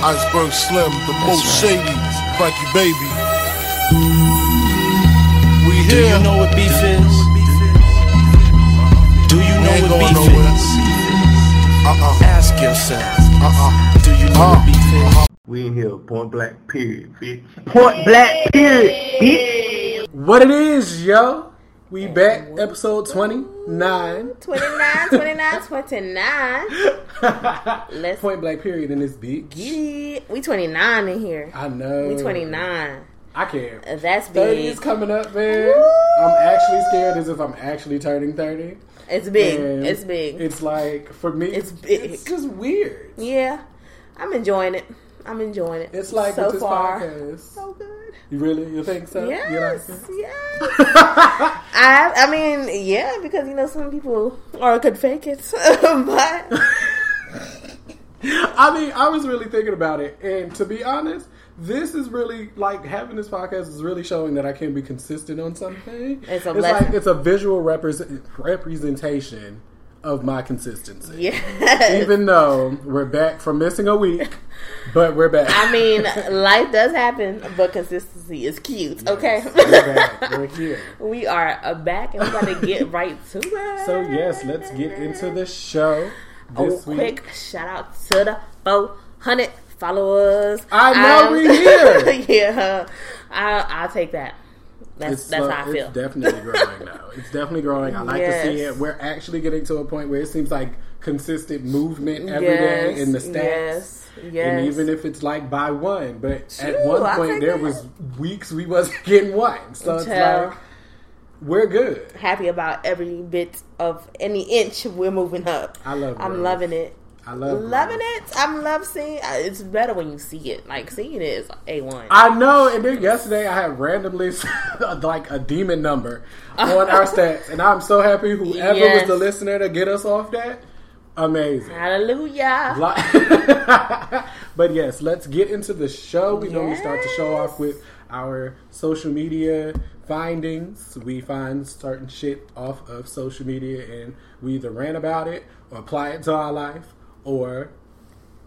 Iceberg Slim, the most right. shady, Frankie Baby. We Do here. you know what beef is? Do you know what going beef nowhere. is? Uh-uh. Ask yourself. Uh-uh. Do you know Uh, what beef is? We in here, point blank, period, bitch. Point blank, period, bitch. What it is, yo? We back, episode 29. 29, 29, 29. Let's Point blank period in this get. We 29 in here. I know. We 29. I can't. Uh, That's 30 big. is coming up, man. I'm actually scared as if I'm actually turning 30. It's big. And It's big. It's like, for me, It's it's, big. it's just weird. yeah. I'm enjoying it. I'm enjoying it. It's like so with this far. podcast. So good. You really? You think so? You Yes, it? yes. I, I mean, yeah, because you know some people are could fake it, but I mean, I was really thinking about it, and to be honest, this is really like having this podcast is really showing that I can be consistent on something. It's a it's like it's a visual represent, representation of my consistency. yes. Even though we're back from missing a week, but we're back. I mean, life does happen, but consistency is cute. Okay, we're back. We're here. we are uh, back, and we got to get right to it. So yes, let's get into the show a this week. quick shout out to the 400 followers. I know Um, we here. yeah, I, I'll take that. That's It's, that's how I feel. it's definitely growing now. It's definitely growing. I like to see it. We're actually getting to a point where it seems like consistent movement every day yes, in the stats. Yes, yes. And even if it's like by one, but at one point there that. was weeks we wasn't getting one. So it's like we're good. happy about every bit of any inch we're moving up. I love I'm growth. loving it. I love Loving growth. it. I'm love seeing. It's better when you see it. Like seeing it is a one. I know, and then yesterday I had randomly like a demon number on our stats, and I'm so happy whoever Yes. was the listener to get us off that. Amazing. Hallelujah. But yes, let's get into the show. We normally start the show off with our social media findings. We find certain shit off of social media and we either rant about it or apply it to our life or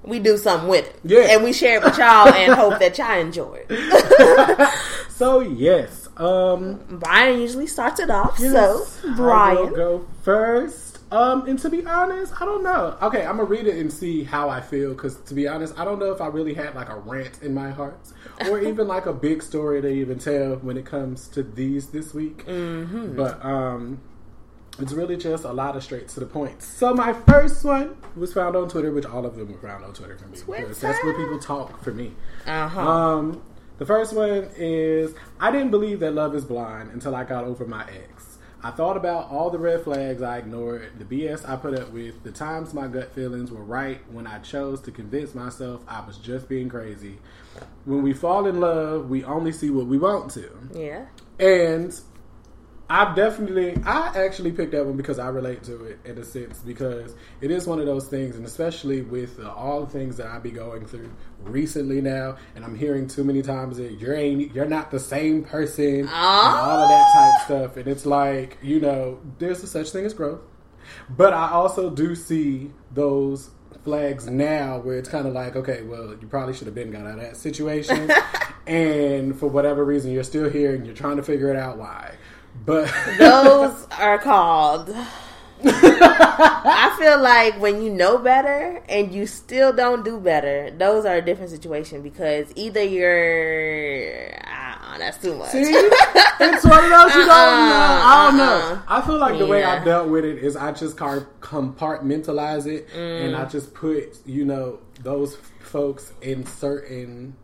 We do something with it. Yeah. And we share it with y'all and hope that y'all enjoy it. so yes. Um Brian usually starts it off. yes, so, Brian. go first. Um, and to be honest, I don't know. Okay, I'm gonna read it and see how I feel. Because to be honest, I don't know if I really had like a rant in my heart, or even like a big story to even tell when it comes to these this week. Mm-hmm. But um, it's really just a lot of straight to the point. So my first one was found on Twitter, which all of them were found on Twitter for me because that's where people talk for me. Uh huh. Um, the first one is I didn't believe that love is blind until I got over my ex. I thought about all the red flags I ignored, the BS I put up with, the times my gut feelings were right when I chose to convince myself I was just being crazy. When we fall in love, we only see what we want to. yeah. And I definitely, I actually picked that one because I relate to it in a sense because it is one of those things, and especially with uh, all the things that I be going through recently now, and I'm hearing too many times that you're ain't, you're not the same person, and all of that type stuff, and it's like you know, there's a such thing as growth, but I also do see those flags now where it's kind of like, okay, well, you probably should have been got out of that situation, and for whatever reason, you're still here and you're trying to figure it out why. But Those are called. I feel like when you know better and you still don't do better, those are a different situation because either you're. Ah, that's too much. See, it's one of those you don't know. I don't know. Uh-uh. I feel like the way I dealt with it is I just compartmentalize it and Mm. I just put you know those folks in certain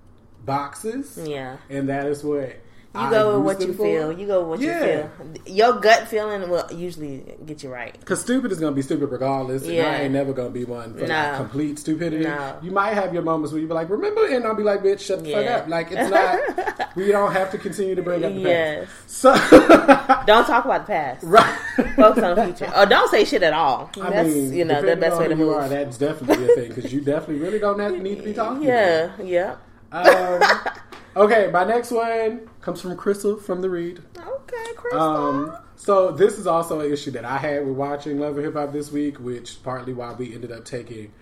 boxes, Yeah. and that is what You I go with what you feel. You go with what Yeah. you feel. Your gut feeling will usually get you right. Because stupid is gonna be stupid regardless, and I ain't never gonna be one for No. like complete stupidity. No. You might have your moments where you be like, "Remember," and I'll be like, "Bitch, shut the fuck up!" Like it's not. we don't have to continue to bring up the Yes. past. So, Don't talk about the past. right. Focus on the future. Or don't say shit at all. I That's mean, you know the best way to move. are, that's definitely a thing because you definitely really don't have, need to be talking. Yeah. Yeah. Um, okay, my next one comes from Crissle from the Read. Okay, Crissle. Um, so this is also an issue that I had with watching Love and Hip Hop this week, which partly why we ended up taking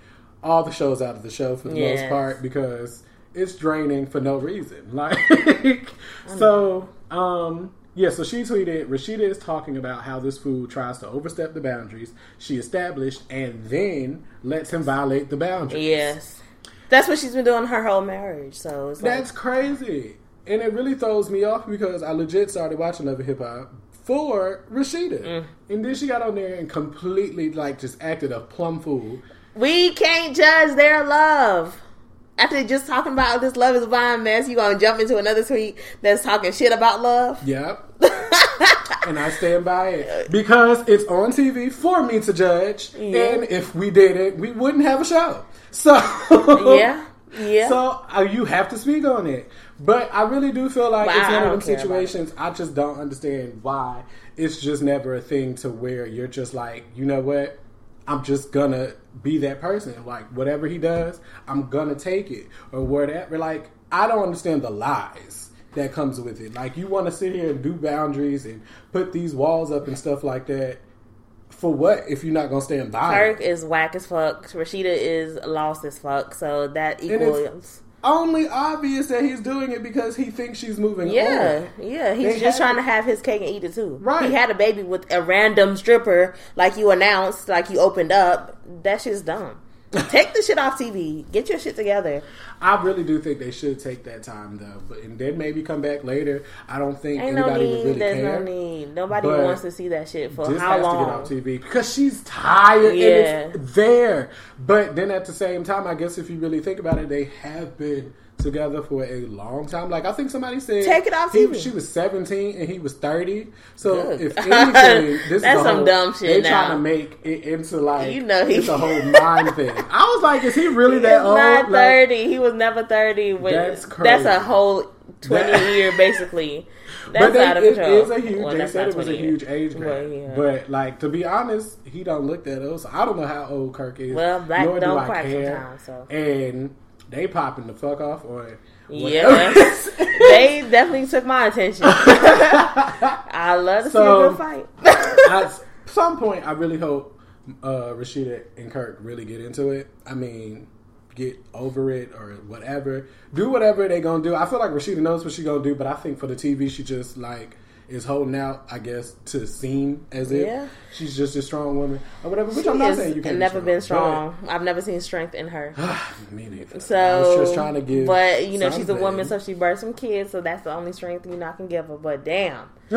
all the shows out of the show for the most part because it's draining for no reason. Like, so, um, yeah, so she tweeted, Rasheeda is talking about how this fool tries to overstep the boundaries she established and then lets him violate the boundaries. Yes. That's what she's been doing her whole marriage. So it's like, That's crazy. And it really throws me off because I legit started watching Love and Hip Hop for Rasheeda. Mm. And then she got on there and completely, like, just acted a plum fool. we can't judge their love. After just talking about this love is a blind mess, you gonna jump into another tweet that's talking shit about love? Yep. and I stand by it because it's on TV for me to judge. Yeah. And if we did it, we wouldn't have a show. So Yeah, yeah. So uh, you have to speak on it. But I really do feel like But it's one of them situations. I just don't understand why it's just never a thing to where you're just like, you know what? I'm just gonna be that person. Like whatever he does, I'm gonna take it or whatever. Like I don't understand the lies that comes with it. Like you want to sit here and do boundaries and put these walls up and stuff like that. For what? If you're not gonna stand by? Kirk is whack as fuck. Rasheeda is lost as fuck. So that equals. Only obvious that he's doing it because he thinks she's moving Yeah, on. yeah. He's They just trying to have his cake and eat it too. Right. He had a baby with a random stripper, like you announced, like you opened up. That shit's dumb. Take the shit off TV. Get your shit together. I really do think they should take that time though, but and then maybe come back later. I don't think Ain't no anybody would need. really There's care. no need. Nobody But wants to see that shit for This how has long? to get off TV because she's tired Yeah. and it's there. But then at the same time, I guess if you really think about it, they have been together for a long time. Like I think somebody said, Take it off he- TV. She was seventeen and he was thirty. So Good. if anything, this That's is some whole, dumb shit They now. trying to make it into like You know he- it's a whole mind thing. I was like, is he really He's that old? not Like, thirty. he was never thirty. When, That's that's a whole twenty That- year basically. That's but they, out of it control. is a huge. Well, they said it was a 20 years. huge age gap. Well, yeah. But like to be honest, he don't look that old. So I don't know how old Kirk is. Well, black nor do don't I crack care. sometimes, so. And they popping the fuck off on. Yes, they definitely took my attention. I love to So- see a good fight. At some point, I really hope uh, Rasheeda and Kirk really get into it. I mean, get over it or whatever. Do whatever they gonna do. I feel like Rasheeda knows what she gonna do, but I think for the TV, she just like is holding out. I guess to seem as if Yeah. she's just a strong woman or whatever. Which She I'm not saying you can't. never be been strong. I've never seen strength in her. Ah, me neither. So, I was just trying to give. but you know, she's a woman, so she birthed some kids, so that's the only strength you not can give her. But damn,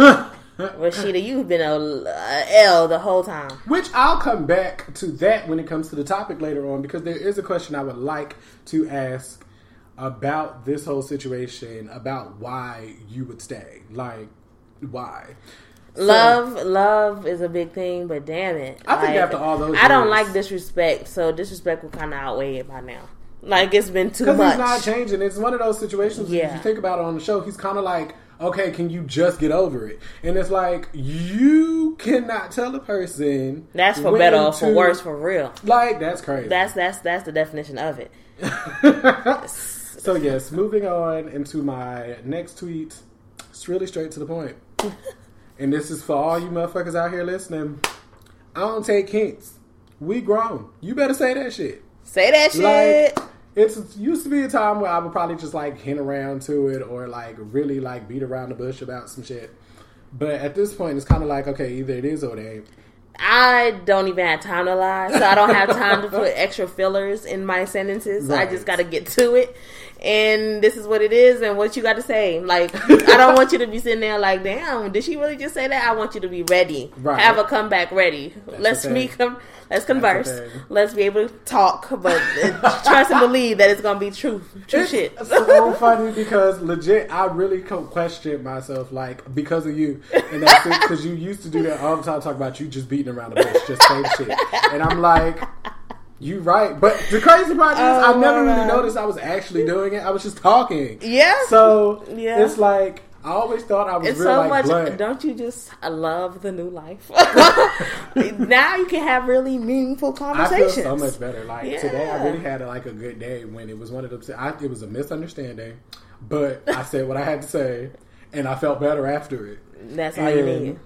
Rasheeda, you've been a, a L the whole time. Which I'll come back to that when it comes to the topic later on because there is a question I would like to ask about this whole situation about why you would stay. Like, why? So- Love, love is a big thing, but damn it, I think after all those I don't like disrespect, so disrespect will kind of outweigh it by now. Like it's been too Because much. he's not changing. It's one of those situations. Yeah. If you think about it on the show, he's kind of like, okay, can you just get over it? And it's like you cannot tell a person that's for better or for worse, for real. Like that's crazy. That's that's that's the definition of it. so yes, moving on into my next tweet. It's really straight to the point. and this is for all you motherfuckers out here listening. I don't take hints. We grown. You better say that shit. Say that shit. Like it's used to be a time where I would probably just like hint around to it or like really like beat around the bush about some shit. But at this point, it's kind of like okay, either it is or it ain't. I don't even have time to lie, so I don't have time to put extra fillers in my sentences. I just got to get to it, and this is what it is, and what you got to say. Like, I don't want you to be sitting there like, "Damn, did she really just say that?" I want you to be ready, Right. have a comeback ready. let's the me come. Let's converse. Let's be able to talk, but trust and believe that it's gonna be true, true It's shit. so funny because legit, I really question myself, like because of you, and that's because you used to do that all the time, talk about you just beating around the bush, just say shit, and I'm like, you right, but the crazy part is, Oh, I never really noticed I was actually doing it. I was just talking. Yeah. So Yeah. it's like I always thought I was It's real so like much. blood. Don't you just love the new life? now you can have really meaningful conversations. I feel so much better. Like Yeah. today, I really had like a good day when it was one of them. I, it was a misunderstanding, but I said what I had to say, and I felt better after it. That's all you need.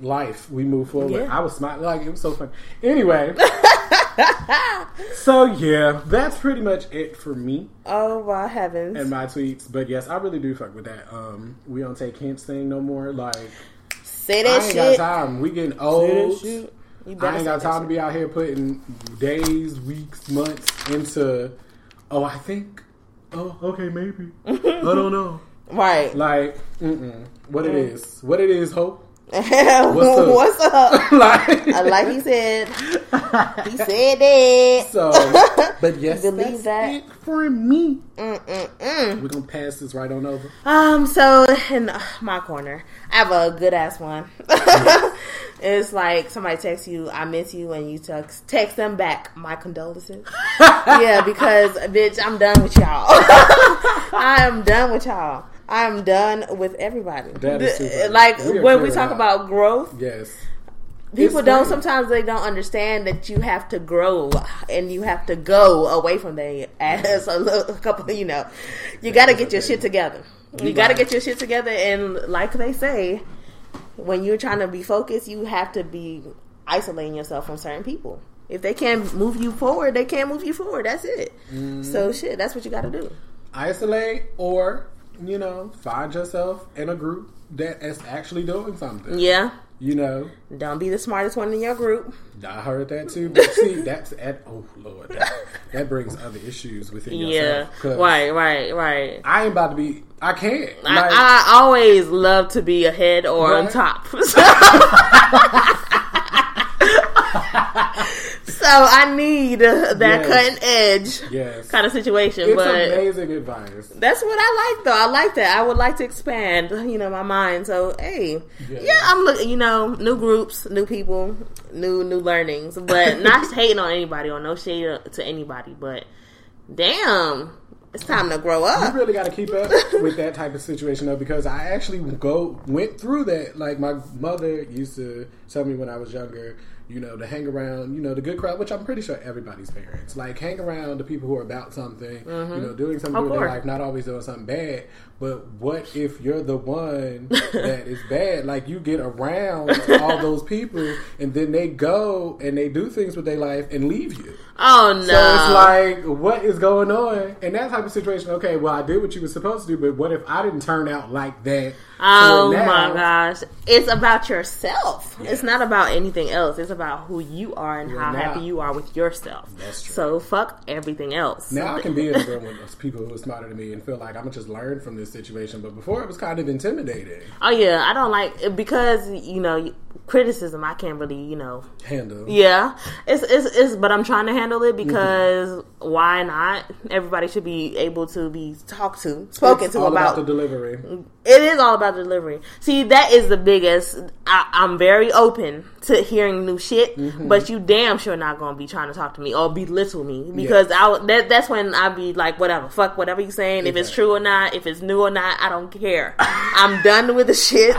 Life, we move forward. Yeah. I was smiling like it was so fun. Anyway, So yeah, that's pretty much it for me oh my heavens! and my tweets. But yes, I really do fuck with that. Um, we don't take hints thing no more. Like Say I that ain't shit. got time. We getting old. that shit. You I ain't got time to be out here putting days, weeks, months into. Oh, I think. Oh, okay, maybe. I don't know. Right. Like, mm-mm. what it Mm. is? What it is? Hope. What's up? up? like, like he said, he said that. so, but yes, believe that? it for me. Mm-mm-mm. We're gonna pass this right on over. Um, so in uh, my corner, I have a good ass one. it's like somebody texts you, "I miss you," and you text text them back, "My condolences." yeah, because bitch, I'm done with y'all. I am done with y'all. I am done with everybody. That is super. like We when we talk out. about growth, Yes. people It's don't right. sometimes they don't understand that you have to grow and you have to go away from them as a, little, a couple you know you got to get your shit together you got to get your shit together and like they say when you're trying to be focused you have to be isolating yourself from certain people if they can't move you forward they can't move you forward that's it Mm-hmm. so shit that's what you got to do Isolate or you know find yourself in a group that is actually doing something. yeah You know, don't be the smartest one in your group I heard that too. But see, that's at oh lord, that, that brings other issues within yeah right right right I ain't about to be. I can't. I, Like, I always love to be ahead or on Right. top. so I need uh, that Yes. cutting edge yes, kind of situation. it's but amazing advice. that's what I like, though. I like that. I would like to expand, you know, my mind. So hey, Yeah. yeah, I'm looking. You know, new groups, new people, new new learnings, but not hating on anybody or no shade to anybody. But damn, it's time to grow up. You really got to keep up with that type of situation though, because I actually go went through that. Like my mother used to tell me when I was younger, you know, to hang around, you know, the good crowd, which I'm pretty sure everybody's parents like hang around the people who are about something, you mm-hmm. know, doing something with their life, not always doing something bad. But what if you're the one that is bad? Like you get around all those people, and then they go and they do things with their life and leave you. Oh no! So it's like, what is going on in that type of situation? Okay, well, I did what you were supposed to do, but what if I didn't turn out like that? Oh now? my gosh. It's about yourself. Yes. It's not about anything else. It's about who you are and Well, how now- happy you are with yourself. That's true. So fuck everything else. Now I can be in a room with people who are smarter than me and feel like I'm gonna just learn from this situation. But before it was kind of intimidating. Oh yeah, I don't like because you know criticism. I can't really you know. Handle. Yeah, it's it's, it's but I'm trying to handle it mm-hmm. because why not? Everybody should be able to be talked to, spoken It's to all about. the delivery. It is all about delivery. See, that is the biggest. I, I'm very open to hearing new shit, Mm-hmm. but you damn sure not gonna be trying to talk to me or belittle me because I that that's when I be like, whatever, fuck whatever you're saying. If it's true or not, if it's new or not, I don't care. I'm done with the shit.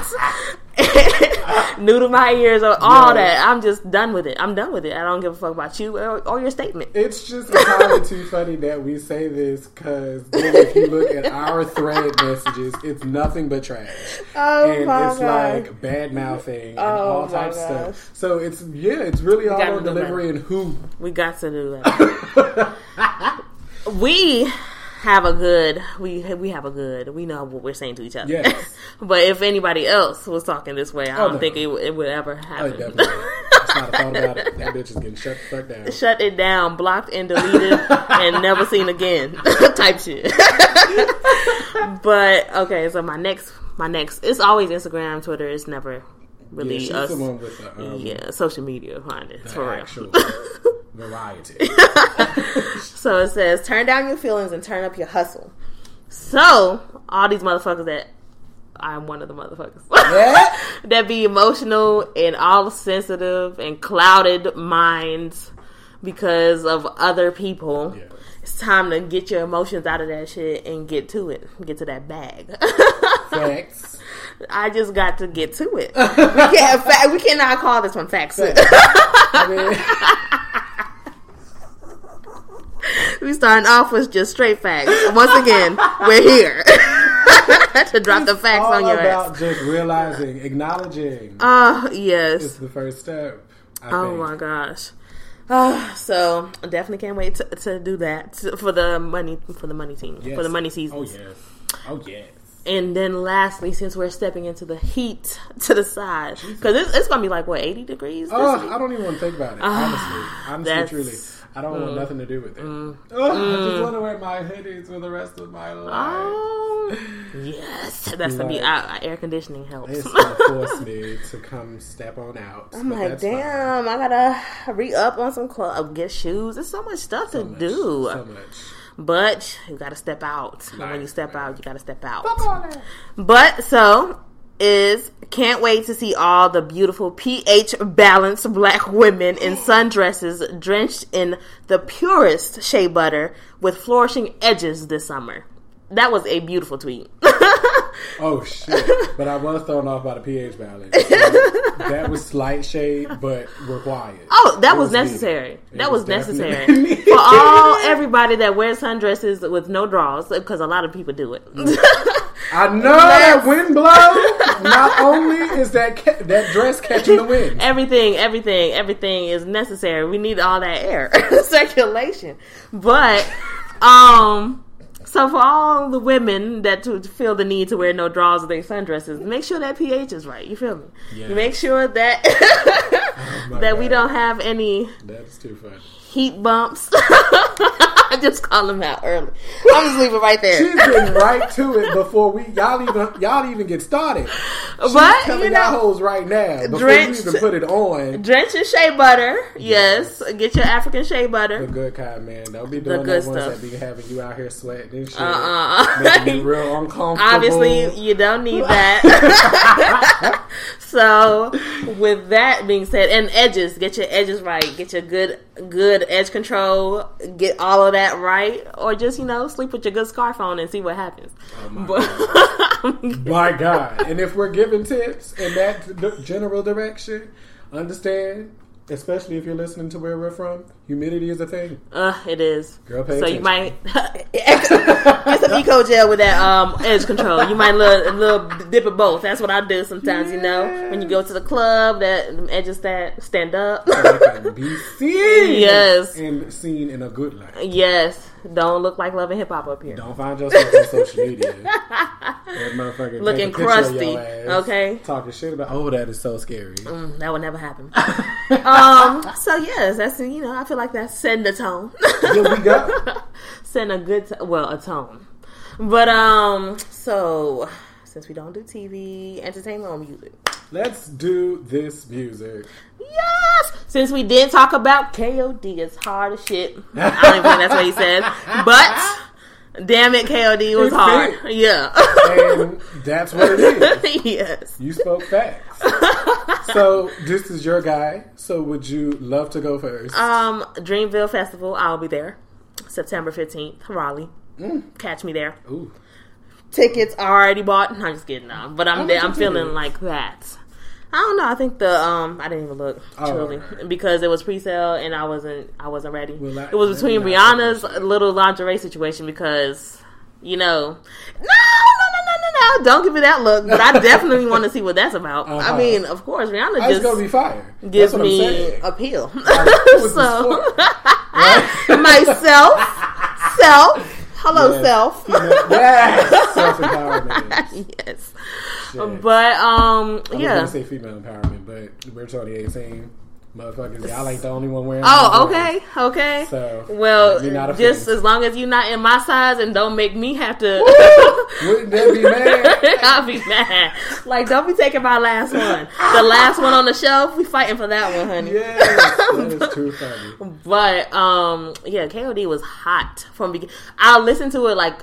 new to my ears or all Yeah. that. I'm just done with it. I'm done with it. I don't give a fuck about you or, or your statement. It's just entirely too funny that we say this because if you look at our thread messages, it's nothing but trash. Oh and my it's gosh. like bad mouthing and Oh all my types of stuff. So it's yeah, it's really all on do better. delivery and who. We got to do that. we have a good we we have a good we know what we're saying to each other. Yes. but if anybody else was talking this way, I Oh, don't no. think it, it would ever Oh, happen. definitely. It's not a thought about it. That bitch is getting shut the fuck down. Shut it down, blocked and deleted, and never seen again. Type shit. but okay, so my next my next it's always Instagram, Twitter. It's never really Yeah, she's us. the one with the, um, yeah, social media it for real. variety. So it says, turn down your feelings and turn up your hustle. So, all these motherfuckers that I'm one of the motherfuckers Yeah. that be emotional and all sensitive and clouded minds because of other people. Yeah. It's time to get your emotions out of that shit and get to it. Get to that bag. Facts. I just got to get to it. we, can't, fa- we cannot call this one facts. I mean, we starting off with just straight facts. Once again, we're here to drop the facts on your about ass. just realizing, acknowledging Oh is yes. It's the first step. I Oh think. my gosh. Uh, so I definitely can't wait to, to do that for the money for the money team Yes. for the money season. Oh yes. Oh yes. And then lastly, since we're stepping into the heat to the side, because it's, it's gonna be like what eighty degrees. This Oh, week? I don't even want to think about it. honestly, honestly, truly, I don't want nothing to do with it. mm. Oh, I just want to wear my hoodies for the rest of my life. Oh, yes, that's gonna be uh, air conditioning helps. It's gonna force me to come step on out. I'm like, that's fine. damn, I gotta re up on some clothes, get shoes. There's so much stuff So to much, do. so much. But you gotta step out. And when you step right. out, you gotta step out. But so is can't wait to see all the beautiful pH balanced black women in sundresses drenched in the purest shea butter with flourishing edges this summer. That was a beautiful tweet. Oh shit! but I was thrown off by the pH balance. that was slight shade, but required. Oh, that It was, necessary. That was, definitely necessary for all everybody that wears sundresses with no draws because a lot of people do it. I know that wind blow. Not only is that ca- that dress catching the wind. everything, everything, everything is necessary. We need all that air circulation. But um so for all the women that feel the need to wear no drawers with their sundresses, make sure that pH is right. You feel me? Yeah. You make sure that Oh that we don't have any That's too funny. heat bumps. I just call them out early. I'm just leaving right there. She's getting right to it before we y'all even y'all even get started. She's But, telling you y'all know, hoes right now before drenched- you even put it on. Drench your shea butter. Yes. Get your African shea butter. The good kind, man. Don't be doing good that ones stuff. that be having you out here sweating and shit, Uh-uh. making you real uncomfortable. Obviously, you don't need that. so, with that being said, and edges, get your edges right. Get your good, good edge control. Get all of that right, or just you know sleep with your good scarf on and see what happens. Oh my but My God. And if we're giving tips in that general direction, understand, especially if you're listening to where we're from, humidity is a thing. uh, it is. Girl, pay so you might get some eco gel with that um, edge control. You might little, little dip of both. That's what I do sometimes. You know, when you go to the club, that edges that stand up. So be seen. Yes. And seen in a good light. yes, don't look like love and hip hop up here. Don't find yourself on social media. That motherfucker Looking crusty, ass, okay? Talking shit about, oh, that is so scary. Mm, that would never happen. um. So yes, that's you know I feel like that's setting the tone, Here we go. setting a good t- well a tone. But um, so since we don't do TV, entertainment or music, Let's do this music. yes. Since we did talk about KOD, it's hard as shit. I don't even think that's what he said, but damn it, KOD was It's hard. big. Yeah. And that's what it is. yes. You spoke facts. so this is your guy. So would you love to go first? Um, Dreamville Festival, I'll be there. September 15th, Raleigh. Mm. Catch me there. Ooh. Tickets already bought. I'm just kidding now. But I'm. I'm feeling like that. I don't know. I think the um I didn't even look Oh, right. because it was pre-sale and I wasn't I wasn't ready. Well, I- it was between Rihanna's little lingerie situation because you know no no no no no no don't give me that look. But I definitely want to see what that's about. I Uh-huh. mean, of course, Rihanna That's just gonna be fire. gives That's what I'm me appeal. so myself, self, hello Yes. self. yes, self empowerment. yes. Shit. But um I was yeah. gonna say female empowerment, but we're 2018. Motherfuckers, y'all ain't the only one wearing. Oh, okay, okay. So well, me not a just as long as you're not in my size and don't make me have to, Wouldn't that be mad? I'll be mad. Like, don't be taking my last one. The last one on the shelf, we fighting for that one, honey. Yeah, that is too funny. But um, yeah, KOD was hot from beginning. I listened to it like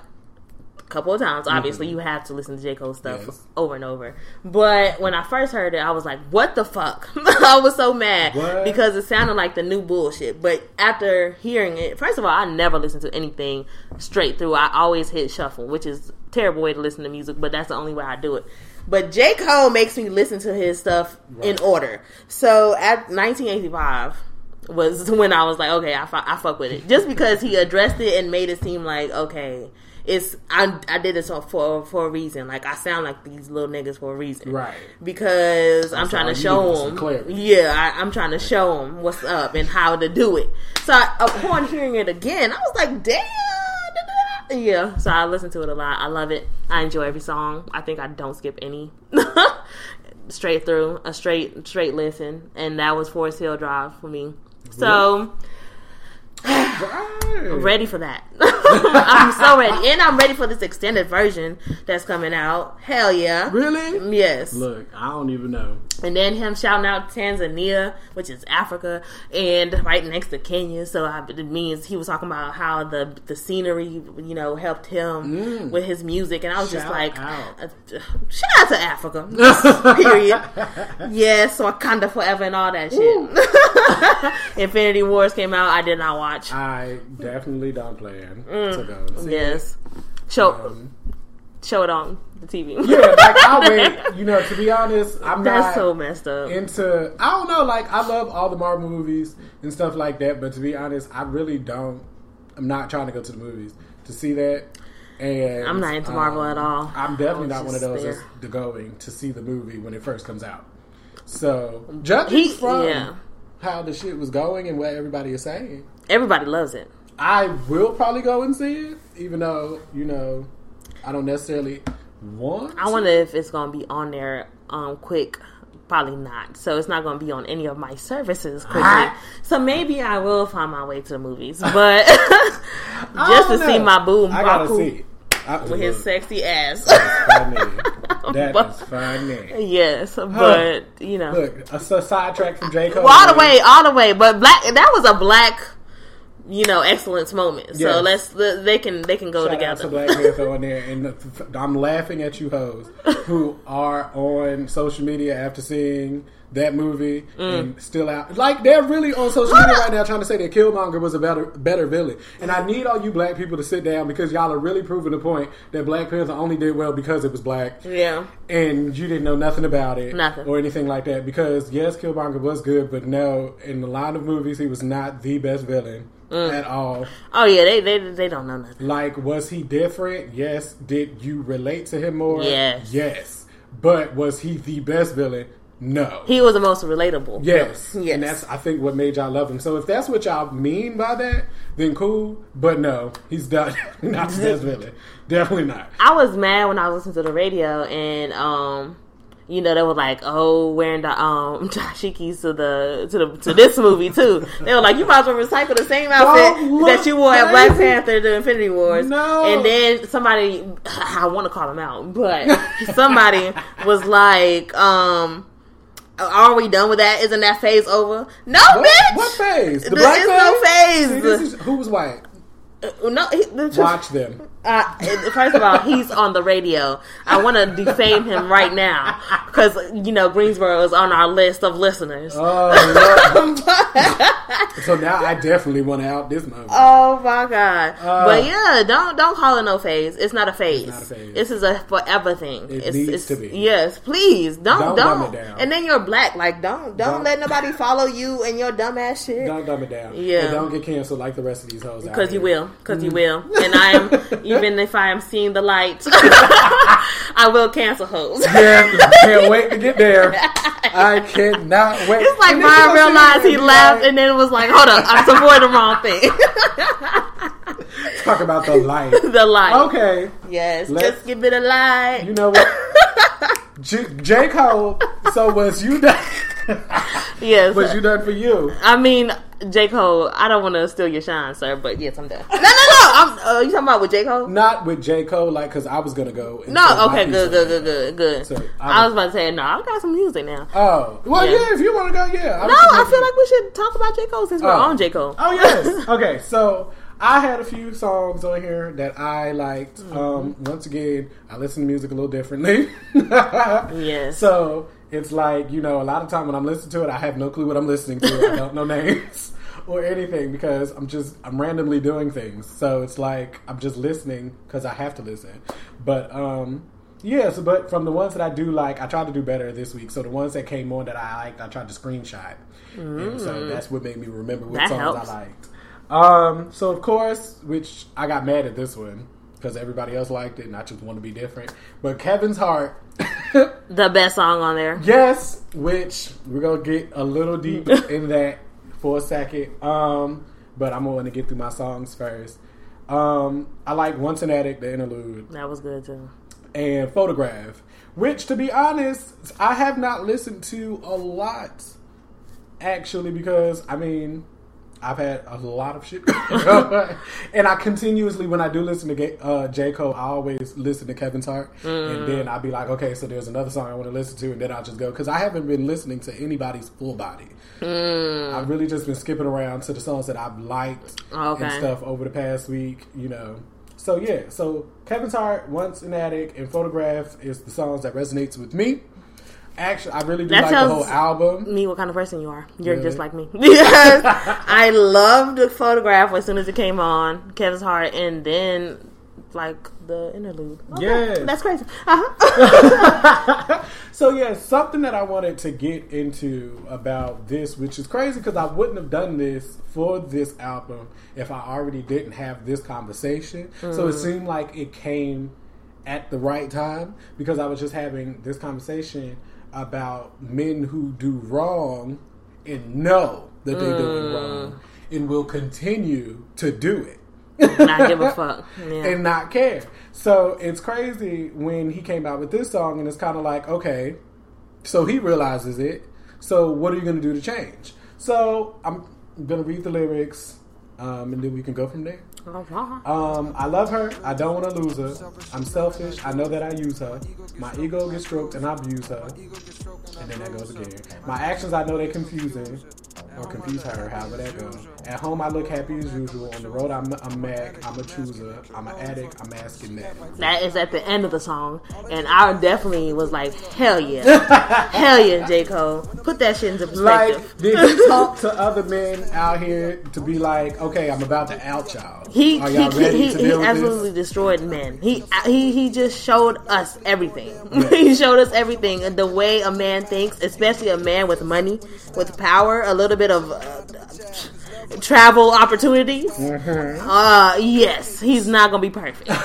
couple of times. Obviously, you have to listen to J Cole stuff Mm-hmm. Yes. over and over. But when I first heard it, I was like, "What the fuck?" I was so mad What? because it sounded like the new bullshit. But after hearing it, first of all, I never listen to anything straight through. I always hit shuffle, which is a terrible way to listen to music, but that's the only way I do it. But J. Cole makes me listen to his stuff in order. So at 1985, was when I was like, okay, I, fu- I fuck with it. Just because he addressed it and made it seem like, okay, it's I, I did this for for a reason. Like I sound like these little niggas for a reason, Right. Because I'm trying to show need is some them, yeah, I, I'm trying to show them what's up and how to do it. So I, upon hearing it again, I was like, damn. Yeah, so I listen to it a lot. I love it. I enjoy every song. I think I don't skip any. straight through, a straight straight listen, and that was Forest Hill Drive for me. So Right. ready for that. I'm so ready, and I'm ready for this extended version that's coming out. Hell yeah! Really? Yes. Look, I don't even know. And then him shouting out Tanzania, which is Africa, and right next to Kenya. So I, it means he was talking about how the the scenery, you know, helped him with his music. And I was just like, out. uh, shout out to Africa. Period. yes, Wakanda forever and all that shit. Infinity Wars came out. I did not watch. I definitely don't plan to go and see yes, show it. Um, show it on the TV. yeah, like I'll wait. You know, to be honest, I'm That's not so messed up. into. I don't know. Like I love all the Marvel movies and stuff like that, but to be honest, I really don't. I'm not trying to go to the movies to see that. And I'm not into Marvel at all. I'm definitely I not one of those there. that's going to see the movie when it first comes out. So judging He- from yeah. how the shit was going and what everybody is saying, Everybody loves it. I will probably go and see it, even though you know I don't necessarily want. I wonder if it's gonna be on there um quick. Probably not. So it's not gonna be on any of my services quickly. So maybe I will find my way to the movies, but just to don't see my boom I gotta see. I, with his sexy ass. funny. That But- is funny. yes, but you know, Look, a, a sidetrack from J Cole. Well, all the way, all the way. But black, that was a black, you know, excellence moment. So let's they can they can go Shout out together. to Black Panther on there, and I'm laughing at you hoes who are on social media after seeing that movie Mm. and still out. Like they're really on social media right now trying to say that Killmonger was a better better villain. And I need all you black people to sit down because y'all are really proving the point that Black Panther only did well because it was black. yeah, and you didn't know nothing about it, Nothing. or anything like that. Because yes, Killmonger was good, but no, in the line of movies, he was not the best villain Mm. at all. oh yeah, they they they don't know nothing. Like, was he different? Yes. Did you relate to him more? Yes. Yes. But was he the best villain? No. He was the most relatable. Yes. Yes. And that's I think what made y'all love him. So if that's what y'all mean by that, then cool. But no, he's done not the best villain. Definitely not. I was mad when I was listening to the radio and um you know they were like oh wearing the um dashikis to the to the to this movie too. They were like you might as well recycle the same outfit that you wore at Black Panther The Infinity Wars. No. And then somebody I want to call him out, but somebody was like um are we done with that? Isn't that phase over? No, What, bitch. what phase? The There black is no phase. See, this is, who was white? No, he, the, Watch them. uh, first of all, he's on the radio. I want to defame him right now because you know Greensboro is on our list of listeners. Oh, Lord. so now I definitely want to out this movie. Oh my god! Uh, but yeah, don't don't call it no phase. It's not a phase. not a phase. This is a forever thing. It it's, needs it's- to be. Yes, please don't Don't don't. dumb it down. And then you're black. Like don't don't, Don't- let nobody follow you and your dumbass shit. Don't dumb it down. Yeah. And don't get canceled like the rest of these hoes. Because you here. Because you mm. will. And I am, even if I am seeing the light, I will cancel hoes. Yeah, I can't wait to get there. I cannot wait. It's like Brian realized he left and then it was like, hold up, I'm supporting the wrong thing. talk about the light. the light. Okay, Yes, Let's- just give it a light. you know what? J, J. Cole. So was you done? yes. was you done for you? I mean, J. Cole, I don't want to steal your shine, sir, but yes, I'm done. No, no, no. I'm, uh, you talking about with J. Cole? Not with J. Cole, like because I was gonna go. No, okay, good, good, good, good, good. So, I I was about to say, no, I got some music now. Oh, well, Yeah. yeah. If you want to go, yeah. No, I feel like we should talk about J. Cole since we're Oh. on J. Cole. Oh yes. okay, so I had a few songs on here that I liked. Mm-hmm. Um, once again, I listen to music a little differently. Yes. So it's like you know, a lot of time when I'm listening to it, I have no clue what I'm listening to. I don't know names or anything because I'm just I'm randomly doing things. So it's like I'm just listening because I have to listen. But um, Yes, but from the ones that I do like, I tried to do better this week. So the ones that came on that I liked, I tried to screenshot. And so that's what made me remember what That songs helps. I liked. Um, so of course, which I got mad at this one because everybody else liked it, and I just want to be different. But Kevin's Heart, The best song on there. yes, which we're gonna get a little deep in that for a second. Um, but I'm going to get through my songs first. Um, I like Once an Addict, the interlude That was good too. and Photograph, which, to be honest, I have not listened to a lot, actually, because I mean, I've had a lot of shit, and I continuously, when I do listen to uh, J Cole, I always listen to Kevin's Heart, and then I'll be like, okay, so there's another song I want to listen to, and then I'll just go because I haven't been listening to anybody's full body. I've really just been skipping around to the songs that I've liked Okay. and stuff over the past week, you know. So yeah, so Kevin's Heart, Once an Addict, and Photograph is the songs that resonates with me. Actually, I really do That like the whole album. Me, what kind of person you are? You're Really? just like me. I loved the photograph as soon as it came on, Kevin's Heart, and then like the interlude. Okay, Yes. that's crazy. Uh-huh. So yeah, something that I wanted to get into about this, which is crazy because I wouldn't have done this for this album if I already didn't have this conversation. So it seemed like it came at the right time because I was just having this conversation about men who do wrong and know that they're doing wrong and will continue to do it Not give a fuck. Yeah. and not care. So it's crazy when he came out with this song, and it's kind of like, okay, so he realizes it. So what are you going to do to change? So I'm going to read the lyrics, um, and then we can go from there. Um, I love her. I don't want to lose her. I'm selfish. I know that I use her. My ego gets stroked and I abuse her. And then that goes again. My actions, I know they're confusing. Or confuse her, however that goes. At home, I look happy as usual. On the road, I'm a Mac. I'm a chooser. I'm an addict. I'm asking that. That is at the end of the song, and I definitely was like, "Hell yeah, hell yeah, J Cole, put that shit into perspective." Like, did he talk to other men out here to be like, okay, I'm about to out y'all? He he, he, he, he absolutely this? destroyed men. He he he just showed us everything. he showed us everything and the way a man thinks, especially a man with money, with power, a little bit of uh, travel opportunities. Mm-hmm. Uh yes, he's not gonna be perfect.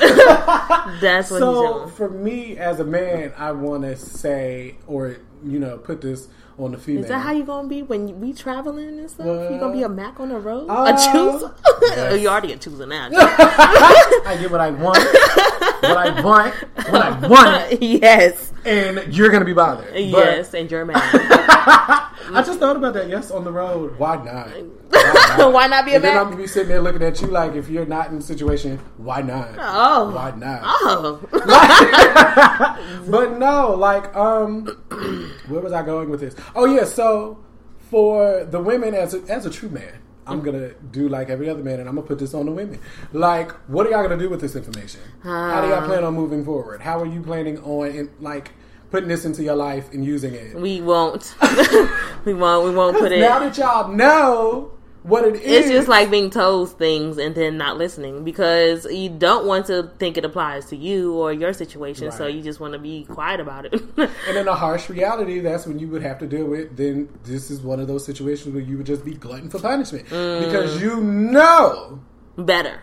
That's what he's So doing. for me as a man, I want to say, or you know, put this on the female. Is that how you gonna be when we traveling and stuff? you Well, gonna be a Mac on the road? uh, a chooser? yes. you already a chooser now. I get what I want, what I want, what I want, yes, and you're gonna be bothered. But yes, and you're mad. I just thought about that. Yes, on the road. Why not? Why not, Why not be a and then I'm gonna be sitting there looking at you like, if you're not in the situation, why not? Oh. why not? Oh, But no, like, um, where was I going with this? Oh yeah, so for the women, as a, as a true man, I'm gonna do like every other man, and I'm gonna put this on the women. Like, what are y'all gonna do with this information? How do y'all plan on moving forward? How are you planning on, in, like, putting this into your life and using it? we won't. we won't. We won't put it. now that y'all know what it is, It's just like being told things and then not listening because you don't want to think it applies to you or your situation, so you just want to be quiet about it. And in a harsh reality, that's when you would have to deal with. Then this is one of those situations where you would just be glutton for punishment Mm. because you know. Better.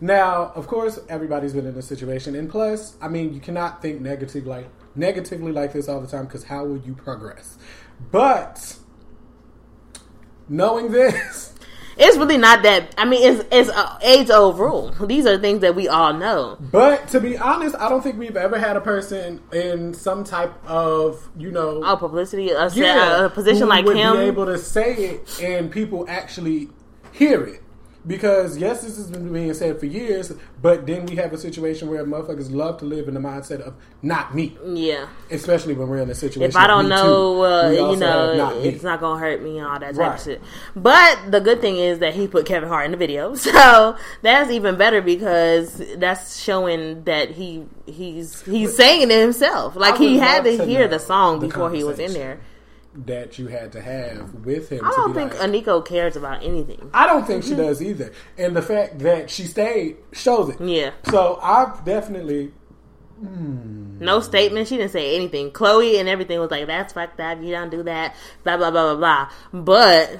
Now, of course, everybody's been in a situation, and plus, I mean, you cannot think negative like negatively like this all the time because how will you progress? But knowing this, It's really not that. I mean, it's it's a age old rule. These are things that we all know. but to be honest, I don't think we've ever had a person in some type of you know Oh, publicity, a, a position like him. be able to say it and people actually hear it. Because yes, this has been being said for years, but then we have a situation where motherfuckers love to live in the mindset of not me, yeah. especially when we're in a situation. If I don't know, too. uh, you know, not it's not gonna hurt me and all that type Right. of shit. But the good thing is that he put Kevin Hart in the video, so that's even better because that's showing that he he's he's saying it himself. Like he had to, to hear the song the before he was in there. That you had to have with him. I don't think like, Eniko cares about anything. I don't think she does either. And the fact that she stayed shows it. Yeah. So I've definitely No statement. She didn't say anything. Chloe and everything was like, "That's fucked up. You don't do that." Blah blah blah blah blah. But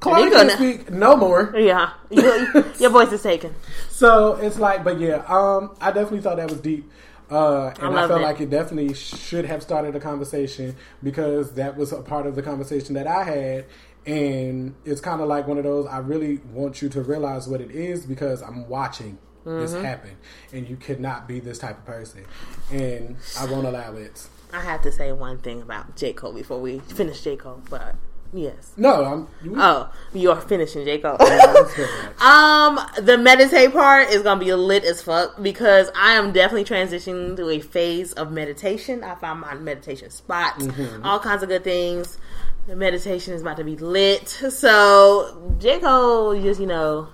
Chloe can speak no more. yeah, your, your voice is taken. So it's like, but yeah, um, I definitely thought that was deep. Uh, and I, loved felt it. like it definitely should have started a conversation because that was a part of the conversation that I had. And it's kind of like one of those, I really want you to realize what it is because I'm watching this Mm-hmm. happen. And you cannot be this type of person. And I won't allow it. I have to say one thing about J Cole before we finish J Cole, but yes. No, I'm. You, Oh, you're finishing J Cole. Let's hear that. Um, the meditate part is gonna be lit as fuck because I am definitely transitioning to a phase of meditation. I found my meditation spot, all kinds of good things. The meditation is about to be lit. So J Cole, just you know,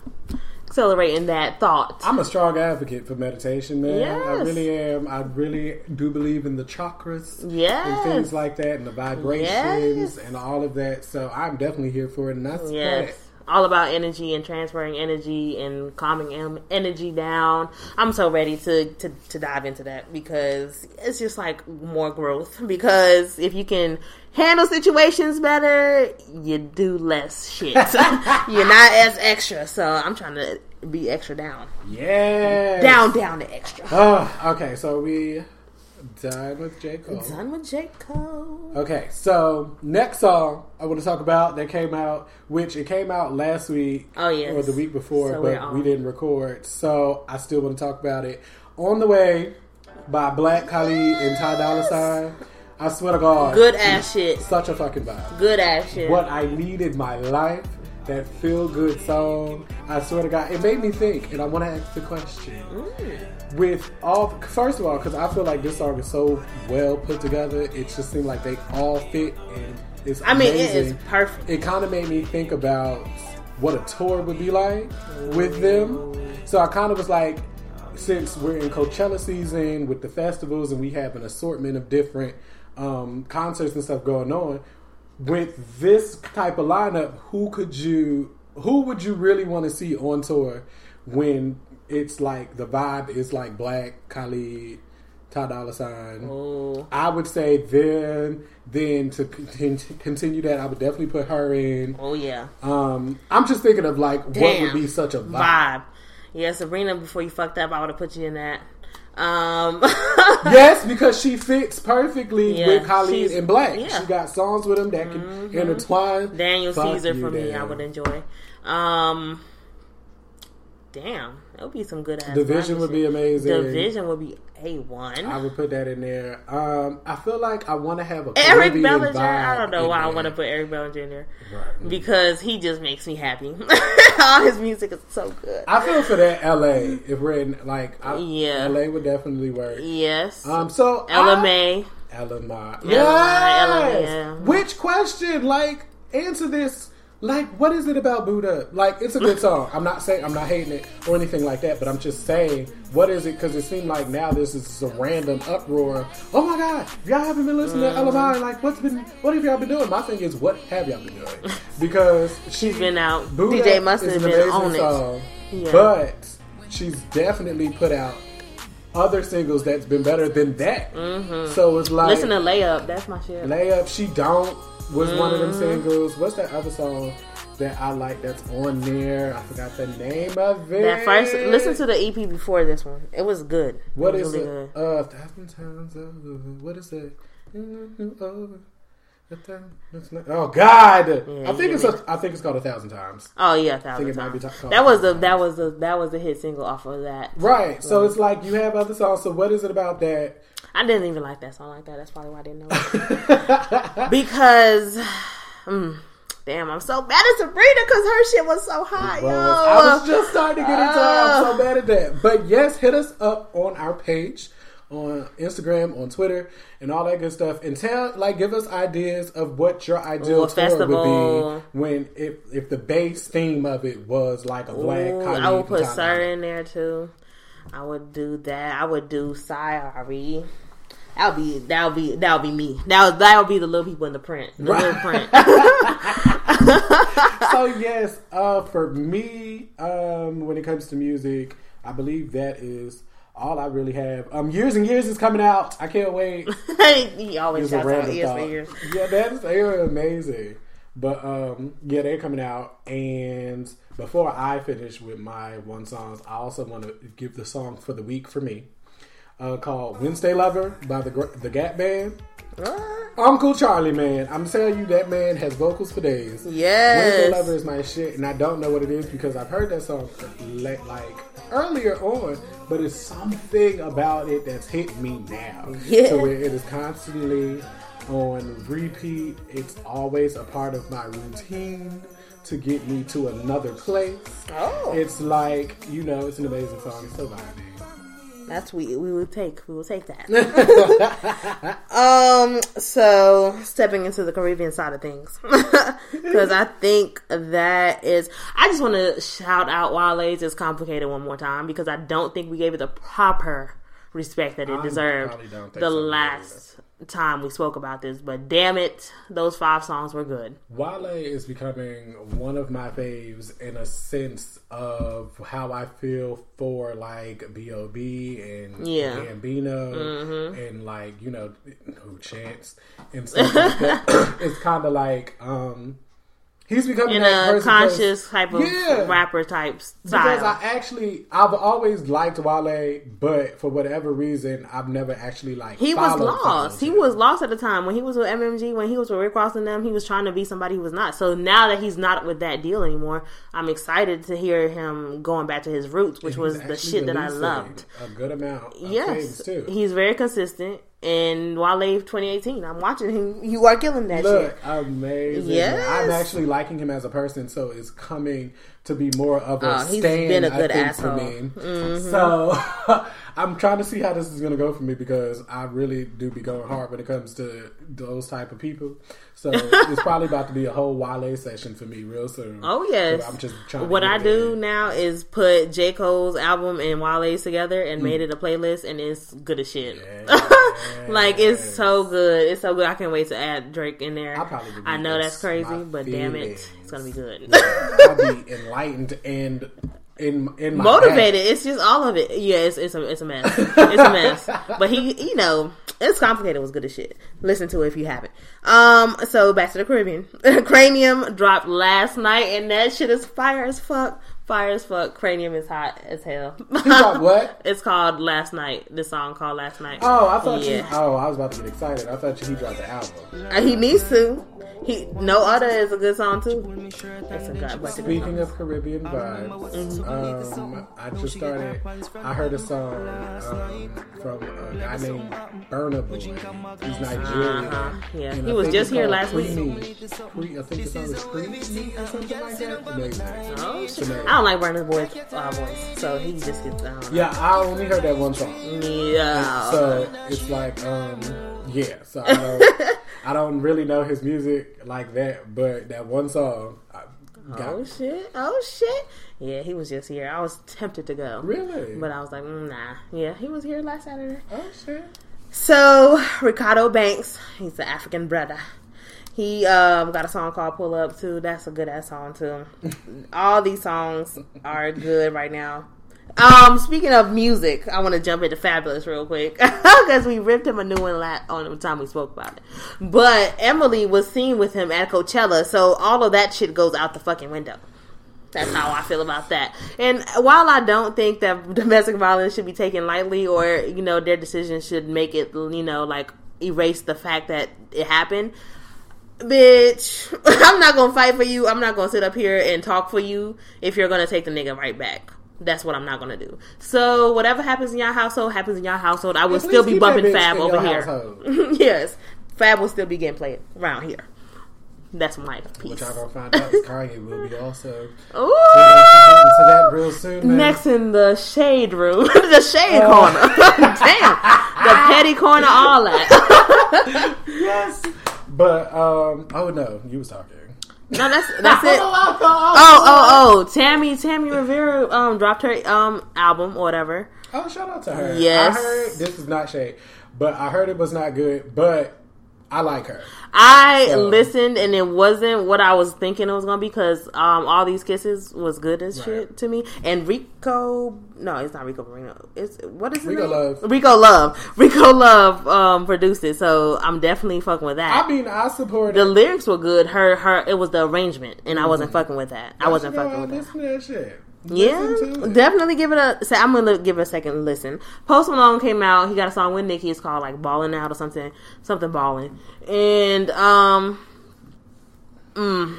accelerating that thought. I'm a strong advocate for meditation, man. I really am. I really do believe in the chakras. and things like that, and the vibrations Yes. and all of that. So I'm definitely here for it, and that's Yes. All about energy and transferring energy and calming energy down. I'm so ready to, to, to dive into that because it's just like more growth. Because if you can handle situations better, you do less shit. You're not as extra. So I'm trying to be extra down. Yeah. Down, down to extra. Oh, okay, so we done with J. Cole. Done with J. Cole. Okay, so next song I want to talk about that came out, which it came out last week Oh, yes. or the week before, So but we didn't record. So I still want to talk about it. On the way by 6LACK Khalid and Ty Dolla Sign. I swear to God, Good ass shit. such a fucking vibe. Good ass shit. what I need in my life. That feel good song. I swear to God, it made me think, and I want to ask the question: Mm. with all, first of all, because I feel like this song is so well put together, it just seemed like they all fit, and it's. I mean, it amazing. perfect. It kind of made me think about what a tour would be like with them. So I kind of was like, since we're in Coachella season with the festivals and we have an assortment of different um, concerts and stuff going on, with this type of lineup, who could you, who would you really want to see on tour when it's like the vibe is like 6LACK, Khalid, Ty Dolla Sign? Ooh. I would say then, then to continue that, I would definitely put her in. Oh, yeah. Um, I'm just thinking of like what would be such a vibe. vibe. Yeah, Sabrina, before you fucked up, I would have put you in that. Um, Yes, because she fits perfectly Yeah, with Khalid and 6LACK. yeah. Mm-hmm. She got songs with him that can intertwine. Daniel Fuck Caesar for me, I would enjoy. Um, damn, that would be some good ass. Division would be amazing. Division would be a one. I would put that in there. Um, I feel like I want to have a Eric Caribbean Bellinger. I don't know why I want to put Eric Bellinger in there Right. because he just makes me happy. All his music is so good. I feel for that LA. If we're in like, I, Yeah. LA would definitely work. Yes, Um, so Ella I- May. Ella Mai. Ella Mai, Ella Yes. yeah. Which question? Like, answer this. Like, what is it about Boo'd Up? Like, it's a good song. I'm not saying I'm not hating it or anything like that, but I'm just saying, what is it? Because it seemed like now this is a random uproar. Oh my God, y'all haven't been listening to mm. Ella Mai. Like, what's been? What have y'all been doing? My thing is, what have y'all been doing? Because She's been out. Boo'd Up DJ has an been amazing on it. song, Yeah. but she's definitely put out other singles that's been better than that. Mm-hmm. So it's like Listen to Layup. That's my shit. Layup, She Don't was one of them Mm-hmm. singles. What's that other song that I like that's on there? I forgot the name of it. That first, listen to the EP before this one. It was good. What it was is really it? Uh, thousand times over. What is it? Oh Oh God! I think it's a, I think it's called a thousand times. Oh yeah, thousand it might be times. called That was the that was the that was the hit single off of that. Right. So it's like you have other songs. So what is it about that? I didn't even like that song like that. That's probably why I didn't know. it. because, mm, damn, I'm so mad at Sabrina because her shit was so high, yo. I was just starting to get into it. I'm Uh. so mad at that. But yes, hit us up on our page on Instagram, on Twitter, and all that good stuff. And tell, like, give us ideas of what your ideal Ooh, tour festival. would be when if if the base theme of it was like a black. Ooh, I would put Sir in there too. I would do that. I would do Sayari. That would be that'll be that'll be me. That would that would be the little people in the print. The little print. so yes, uh, for me, um, when it comes to music, I believe that is all I really have. Um, years and years is coming out. I can't wait. he always shouts out random ears thought. for ears. Yeah, that's they are amazing. But um, yeah, they're coming out. And before I finish with my one songs, I also want to give the song for the week for me, uh, called "Wednesday Lover" by the the Gap Band. Uncle Charlie, man, I'm telling you, that man has vocals for days. Yes. Wednesday Lover is my shit, and I don't know what it is because I've heard that song like earlier on, but it's something about it that's hit me now. Yeah. So where it is constantly on repeat. It's always a part of my routine to get me to another place. Oh. It's like you know, it's an amazing song. It's so vibey. That's we we will take we will take that. um. So stepping into the Caribbean side of things, because I think that is. I just want to shout out Wale's is complicated one more time because I don't think we gave it the proper respect that it I deserved don't think the so last time we spoke about this. But damn it, those five songs were good. Wale is becoming one of my faves in a sense of how I feel for like B.O.B. and Yeah. Mm-hmm. Gambino and like, you know, who Chance and stuff like that. it's kind of like, um, he's becoming In that a conscious type of Yeah. rapper type Because. I actually, I've always liked Wale, but for whatever reason, I've never actually like. He was lost. He was lost at the time when he was with MMG. When he was with Rick Ross and them, he was trying to be somebody he was not. So now that he's not with that deal anymore, I'm excited to hear him going back to his roots, which was the shit that I loved. A good amount. Of Yes, too. he's very consistent. And Wale 2018, I'm watching him. You are killing that Look, shit. amazing. Yes. I'm actually liking him as a person, so it's coming to be more of a he's stand. been a I good think, asshole. Mm-hmm. for me. So I'm trying to see how this is going to go for me because I really do be going hard when it comes to those type of people. So it's probably about to be a whole Wale session for me real soon. Oh yes. So I'm just trying. what I do in. now is put J Cole's album and Wale's together Mm. and made it a playlist, and it's good as shit. like it's so good. It's so good. I can't wait to add Drake in there. I'll probably I know that's crazy, but damn it, it's gonna be good. I'll be enlightened and in in Motivated. It's just all of it. Yeah, it's, it's a it's a mess. It's a mess. But he, you know, it's complicated. Was good as shit. Listen to it if you haven't. Um. So back to the Caribbean. Kranium dropped last night, and that shit is fire as fuck. Fire as fuck. Kranium is hot as hell. He dropped what? It's called Last Night. The song called Last Night. Oh, I thought Yeah. you. Oh, I was about to get excited. I thought you he dropped the album. Uh, he needs to. He no other is a good song too. That's a god. But Speaking of Caribbean vibes, um, I just started. I heard a song um, from a guy named Burna Boy. He's Nigerian. Uh-huh. Yeah, And he I was just here last week. Pre, I think the song is Pre or something like that. Amazing. Oh, It's shit. amazing. Don't like Burna's voice, uh, voice, so he just gets. I know. Yeah, I only heard that one song. Yeah. So it's like, um, yeah. So I don't, I don't really know his music like that, but that one song, I got Oh shit! Oh shit! Yeah, he was just here. I was tempted to go, really. but I was like, mm, nah. Yeah, he was here last Saturday. oh shit. So Ricardo Banks, he's the African brother. He um, got a song called "Pull Up" too. That's a good ass song too. All these songs are good right now. Um, speaking of music, I want to jump into Fabolous real quick because we ripped him a new one la- on the time we spoke about it. But Emily was seen with him at Coachella, so all of that shit goes out the fucking window. That's how I feel about that. And while I don't think that domestic violence should be taken lightly, or you know their decision should make it, you know, like erase the fact that it happened, bitch, I'm not gonna fight for you. I'm not gonna sit up here and talk for you if you're gonna take the nigga right back. That's what I'm not gonna do. So whatever happens in your household happens in your household. I will still be bumping Fab over here. yes, Fab will still be getting played around here. That's my piece. What y'all gonna find out is Kanye will be also Ooh. into that real soon. Man. Next in the shade room, the shade Oh. corner. Damn, the petty corner, all that. yes, but um, oh no, you was talking. no, that's that's it. oh, Oh, oh, oh! Tammy, Tammy Rivera, um, dropped her um album or whatever. Oh, shout out to her. Yes. I heard this is not shade, but I heard it was not good. But I like her. I So- listened and it wasn't what I was thinking it was gonna be because um, all these kisses was good as Right. shit to me. And Rico, no, it's not Rico Moreno. It's what is his Rico name? Love. Rico Love. Rico Love um, produced it, so I'm definitely fucking with that. I mean, I support the it. lyrics were good. Her, her, it was the arrangement, and I wasn't fucking with that. I wasn't fucking with that. to that shit. Yeah, Listen to it. definitely give it a. Say, I'm gonna give it a second listen. Post Malone came out. He got a song with Nicki. It's called like "Balling Out" or something, something balling. And um, mm,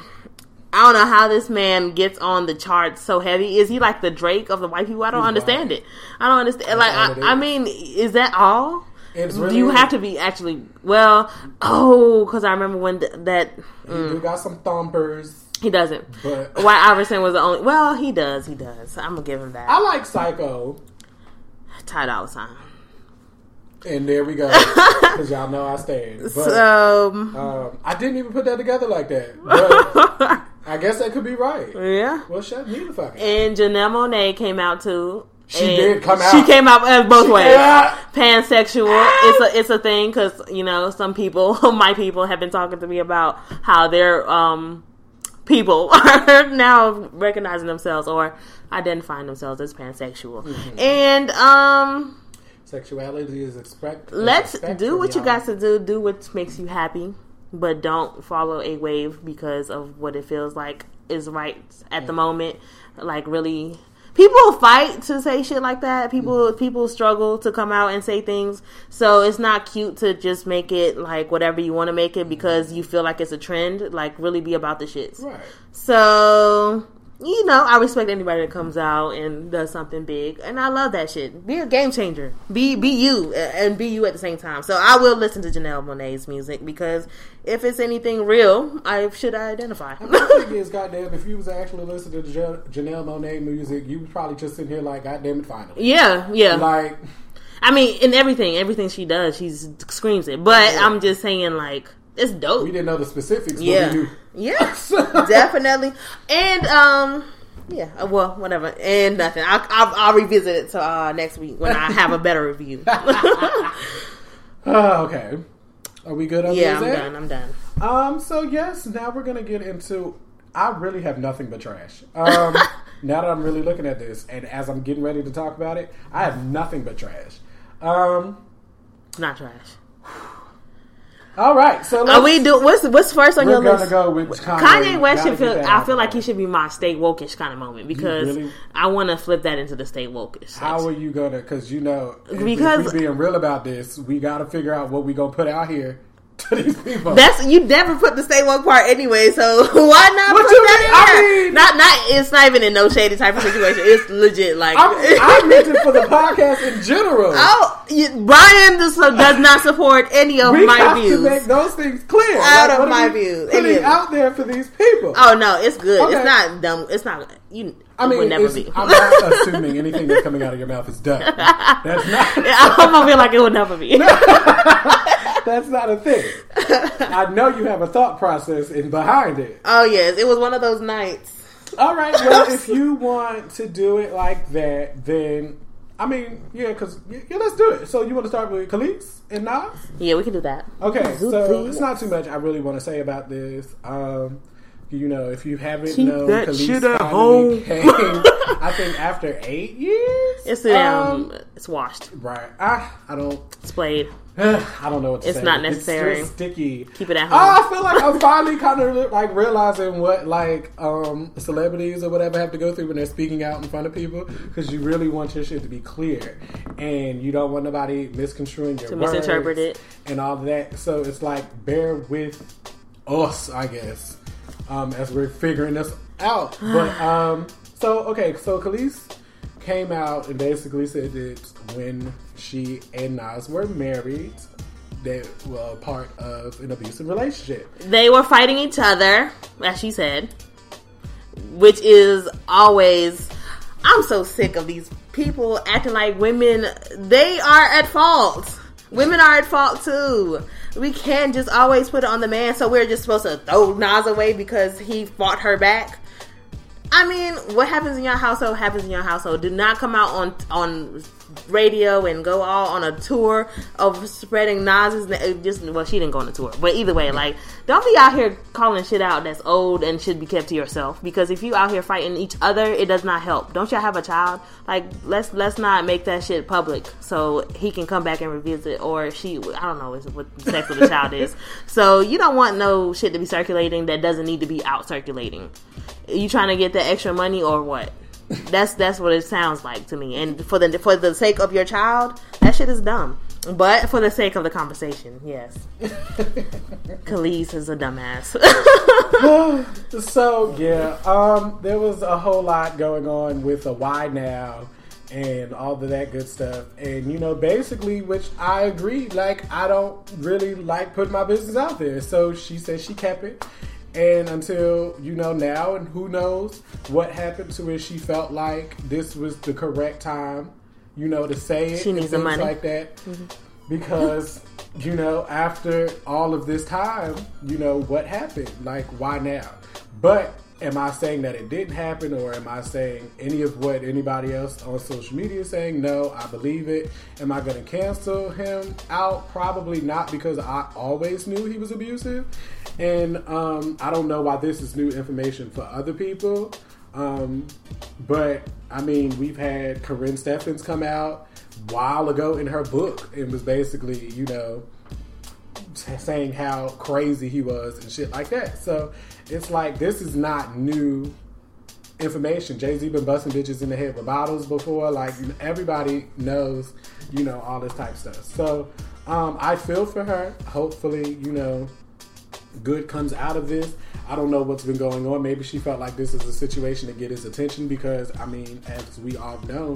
I don't know how this man gets on the charts so heavy. Is he like the Drake of the white people? I don't He's understand wild. it. I don't understand. Like, I, I mean, is that all? It's Do you have to be actually well? Oh, because I remember when th- that He do got some thumpers, he doesn't. but White Iverson was the only. Well, he does. He does. I'm gonna give him that. I like Psycho. Ty Dolla Sign. And there we go. Because y'all know I stand. But So um, I didn't even put that together like that. But I guess that could be right. yeah. Well, shut me the fuck up. And Janelle Monae came out too. She And did come out. She came out uh, both ways. Yeah. Pansexual. It's a it's a thing because you know some people, my people, have been talking to me about how their um people are now recognizing themselves or identifying themselves as pansexual. Mm-hmm. And um, Sexuality is expect. is let's expected, do what you got to do. Do what makes you happy, but don't follow a wave because of what it feels like is right at the moment. Like really, people fight to say shit like that. People Mm-hmm. people struggle to come out and say things. So it's not cute to just make it like whatever you want to make it because you feel like it's a trend. Like really be about the shits. Right. So, you know, I respect anybody that comes out and does something big, and I love that shit. Be a game changer. Be be you and be you at the same time. So I will listen to Janelle Monae's music because if it's anything real, I should identify. My thing is, goddamn, if you was actually listening to Ja- Janelle Monae music, you was probably just sitting here like, goddamn it, finally. yeah, yeah. Like, I mean, in everything, everything she does, she screams it. But I'm just saying, like, it's dope. we didn't know the specifics, but Yeah, yeah, definitely. And um, yeah. uh, Well, whatever. And nothing. I'll, I'll, I'll revisit it to uh, next week when I have a better review. Oh, okay. Are we good on yeah, I'm done. I'm done. Um, so yes, now we're gonna get into. I really have nothing but trash. Um, now that I'm really looking at this, and as I'm getting ready to talk about it, I have nothing but trash. Um, Not trash. All right, so let's, Are we do what's what's first on we're your list? go with Kanye. Kanye West should feel. I feel like he should be my state wokish kind of moment because really? I want to flip that into the state wokish. How are you gonna? Because you know, if, Because- if we being real about this, we got to figure out what we gonna put out here to these people. That's you never put the stay woke part anyway, so why not What put you that mean? in I mean- not not it's not even in no shady type of situation. It's legit like I'm, I meant it for the podcast in general. Oh, you, Brian does, does not support any of we my have views. to make those things clear. Out of my views. putting out there for these people. oh no, it's good. Okay. It's not dumb. It's not you. I it mean, would never be. I'm not assuming anything that's coming out of your mouth is done. That's not. I'm gonna feel like it would never be. That's not a thing. I know you have a thought process in behind it. oh yes, it was one of those nights. All right. Well, if you want to do it like that, then I mean, yeah, because yeah, let's do it. So you want to start with Kelis and Nas? Yeah, we can do that. Okay, so it's not too much I really want to say about this. Um, you know, if you haven't Keep known, that Kelis shit at home. came, I think after eight years. It's um, Um, it's washed. right. I I don't. It's played. I don't know what to It's say. It's not necessary. It's sticky. Keep it at home. Oh, home. I feel like I'm finally kind of like realizing what like um celebrities or whatever have to go through when they're speaking out in front of people because you really want your shit to be clear and you don't want nobody misconstruing your To words misinterpret it. and all that. So it's like bear with us, I guess, um, as we're figuring this out. But um, so okay, so Kelis came out and basically said that when she and Nas were married, they were part of an abusive relationship. They were fighting each other, as she said, which is always. I'm so sick of these people acting like women. They are at fault. Women are at fault too. We can't just always put it on the man, so we're just supposed to throw Nas away because he fought her back. I mean, what happens in your household happens in your household. Do not come out on on radio and go all on a tour of spreading Nas's na- just well she didn't go on a tour. But either way like don't be out here calling shit out that's old and should be kept to yourself. Because if you out here fighting each other it does not help. Don't y'all have a child? Like let's let's not make that shit public so he can come back and revisit or she I don't know what the sex of the child is. So you don't want no shit to be circulating that doesn't need to be out circulating. You trying to get the extra money or what that's that's what it sounds like to me. And for the for the sake of your child, that shit is dumb. But for the sake of the conversation, yes. Kelis is a dumbass. so yeah, um, there was a whole lot going on with a why now and all of that good stuff. And you know, basically, which I agree. Like, I don't really like putting my business out there. So she said she kept it. And until you know now, and who knows what happened to her, she felt like this was the correct time, you know, to say it She needs the money. like that. Mm-hmm. Because you know, after all of this time, you know what happened. Like, why now? But am I saying that it didn't happen, or am I saying any of what anybody else on social media is saying? No, I believe it. Am I going to cancel him out? Probably not, because I always knew he was abusive, and um, I don't know why this is new information for other people. Um, but I mean, we've had Karrine Steffans come out while ago in her book and was basically, you know, saying how crazy he was and shit like that. So it's like this is not new information. Jay Z been busting bitches in the head with bottles before. Like everybody knows, you know, all this type stuff. So um, I feel for her. Hopefully, you know, good comes out of this. I don't know what's been going on. Maybe she felt like this is a situation to get his attention because, I mean, as we all know,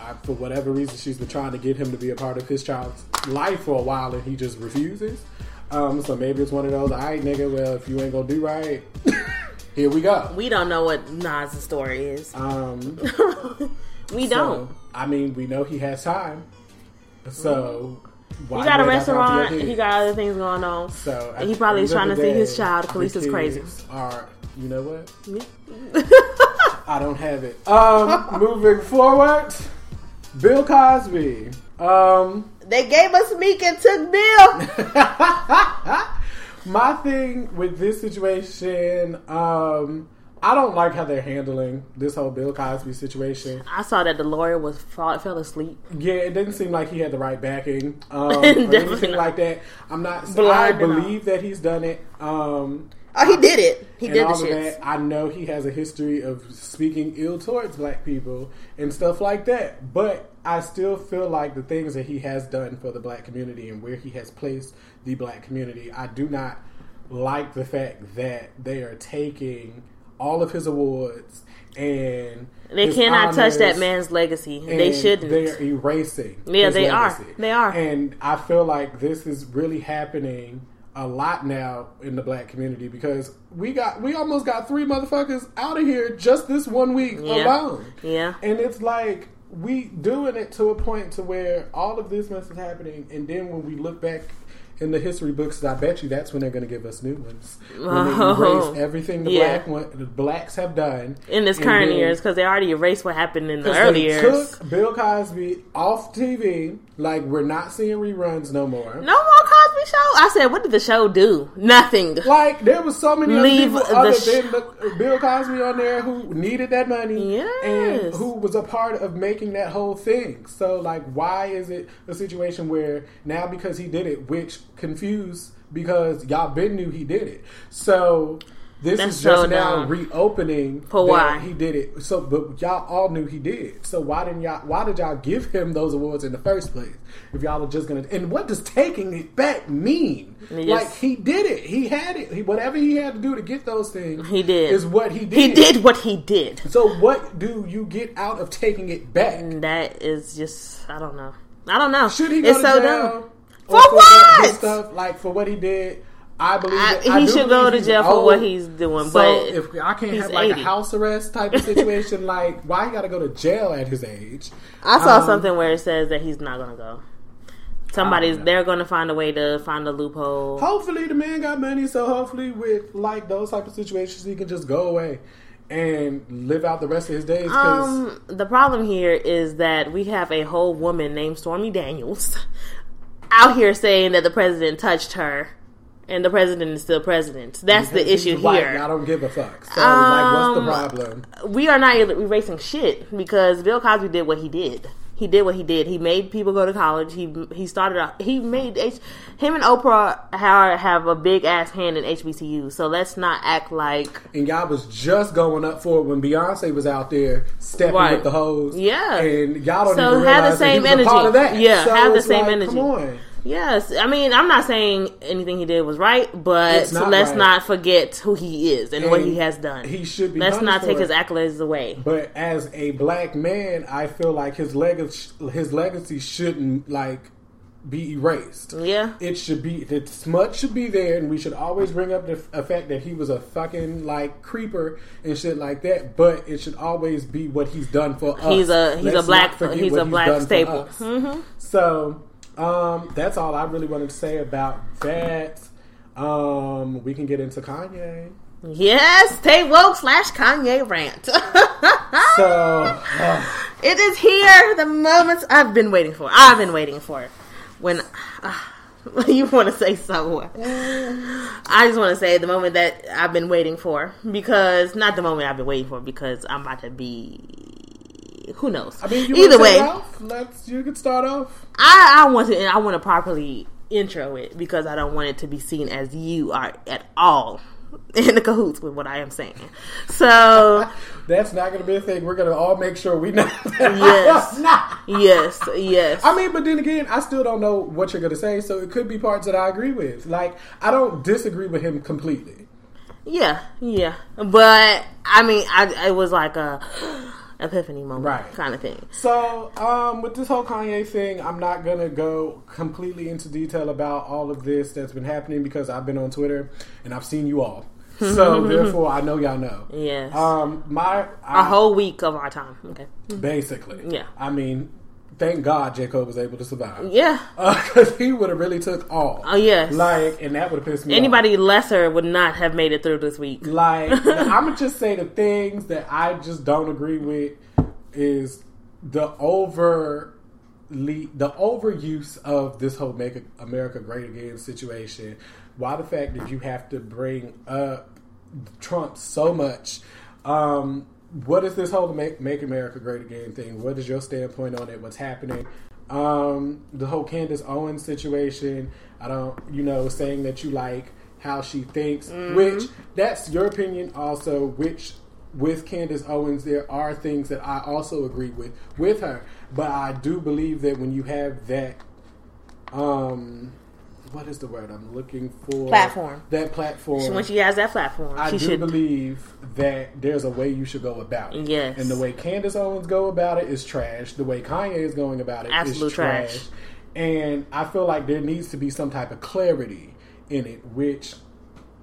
I, for whatever reason, she's been trying to get him to be a part of his child's life for a while and he just refuses. Um, so maybe it's one of those, all right, nigga, well, if you ain't gonna do right, here we go. we don't know what Nas' story is. Um, we so, don't. I mean, we know he has time. So, why He got a you ain't got time for your restaurant. He got other things going on. So He probably is trying to see his child. the Kelis is crazy. Are you know what? I don't have it. Um, moving forward, Bill Cosby. Um, They gave us Meek and took Bill. my thing with this situation, um, I don't like how they're handling this whole Bill Cosby situation. I saw that the lawyer was fall, fell asleep. Yeah, it didn't seem like he had the right backing um, or Definitely anything not. like that. I'm not. I Blind and all. believe that he's done it. Um, Oh, he did it. He and did the all of shit. that. I know he has a history of speaking ill towards black people and stuff like that. But I still feel like the things that he has done for the black community and where he has placed the black community, I do not like the fact that they are taking all of his awards and They cannot touch that man's legacy. They shouldn't. They're erasing. Yeah, they are. They are. And I feel like this is really happening a lot now in the black community because we got we almost got three motherfuckers out of here just this one week Yeah. alone. Yeah. And it's like we doing it to a point to where all of this mess is happening, and then when we look back in the history books, I bet you that's when they're going to give us new ones. When they Oh. erase everything the Yeah. black one, the blacks have done in this current then- years, because they already erased what happened in the early they years. took Bill Cosby off TV. Like we're not seeing reruns no more. No more Cosby Show. I said, what did the show do? Nothing. Like there was so many Leave other people other sh- than the, Bill Cosby on there who needed that money Yes. and who was a part of making that whole thing. So like, why is it a situation where now because he did it, which confused because y'all been knew he did it. So this That's is just so now reopening For why? he did it. So but y'all all knew he did. So why didn't y'all? Why did y'all give him those awards in the first place? If y'all are just gonna and what does taking it back mean? Yes. Like he did it. He had it. He, whatever he had to do to get those things, He did. Is what he did. He did what he did. So what do you get out of taking it back? That is just, I don't know. I don't know. Should he go it's to so jail dumb. Or For what? Stuff like for what he did. I believe I- he I should go to jail for what he's doing, So but if I can't have like 80. a house arrest type of situation, like why he got to go to jail at his age? I saw Um, something where it says that he's not going to go. Somebody's, they're going to find a way to find a loophole. Hopefully the man got money, so hopefully with like those type of situations he can just go away and live out the rest of his days. Um, the problem here is that we have a whole woman named Stormy Daniels out here saying that the president touched her, and the president is still president. That's the because he's issue white, here. I don't give a fuck. So, like, what's the Um, problem? we are not erasing shit because Bill Cosby did what he did. He did what he did. He made people go to college. He he started. A, he made H, him and Oprah have, have a big ass hand in HBCU. So let's not act like And y'all was just going up for it when Beyonce was out there stepping Right. with the hose. Yeah. and y'all don't So even have the realize that he same energy. of that. Yeah, So have the same like, energy. Yes. I mean, I'm not saying anything he did was right, but not let's right. not forget who he is and, what he has done. he should be Let's not take it. his accolades away. But as a black man, I feel like his legacy, his legacy shouldn't like be erased. Yeah. It should be the smut should be there, and we should always bring up the f- fact that he was a fucking like creeper and shit like that. But it should always be what he's done for us. He's a- he's a Let's black- not forget he's a black staple. Mhm. So um, that's all I really wanted to say about that. Um, we can get into Kanye. Yes, stay woke slash Kanye rant. So. uh, It is here, the moments I've been waiting for. I've been waiting for. When uh, you want to say so, I just want to say the moment that I've been waiting for because not the moment I've been waiting for because I'm about to be. Who knows? I mean, Either way, off? let's you can start off. I, I want to I want to properly intro it because I don't want it to be seen as you are at all in the cahoots with what I am saying. So That's not going to be a thing. We're going to all make sure we know. Yes. Yes, yes. I mean, but then again, I still don't know what you're going to say, so it could be parts that I agree with. Like, I don't disagree with him completely. Yeah, yeah. But I mean, I it was like a epiphany moment, Right. kind of thing. So, um, with this whole Kanye thing, I'm not going to go completely into detail about all of this that's been happening because I've been on Twitter and I've seen you all. So, therefore, I know y'all know. Yes. Um, my a I, whole week of our time. Okay. basically. Yeah. I mean, thank God Jacob was able to survive. Yeah. because he would have really took all. Oh yes. Like, and that would have pissed me. off. Anybody lesser would not have made it through this week. Like, I'm gonna just say the things that I just don't agree with is the over the overuse of this whole "Make America Great Again" situation. Why the fact that you have to bring up Trump so much? Um, what is this whole "Make Make America Great Again" thing? What is your standpoint on it? What's happening? Um, the whole Candace Owens situation. I don't, you know, saying that you like how she thinks, which that's your opinion also, which with Candace Owens, there are things that I also agree with with her. But I do believe that when you have that, um, what is the word I'm looking for? Platform. That platform. When she has that platform, I do should. believe that there's a way you should go about it. Yes. And the way Candace Owens go about it is trash. The way Kanye is going about it is Absolute trash. trash. And I feel like there needs to be some type of clarity in it, which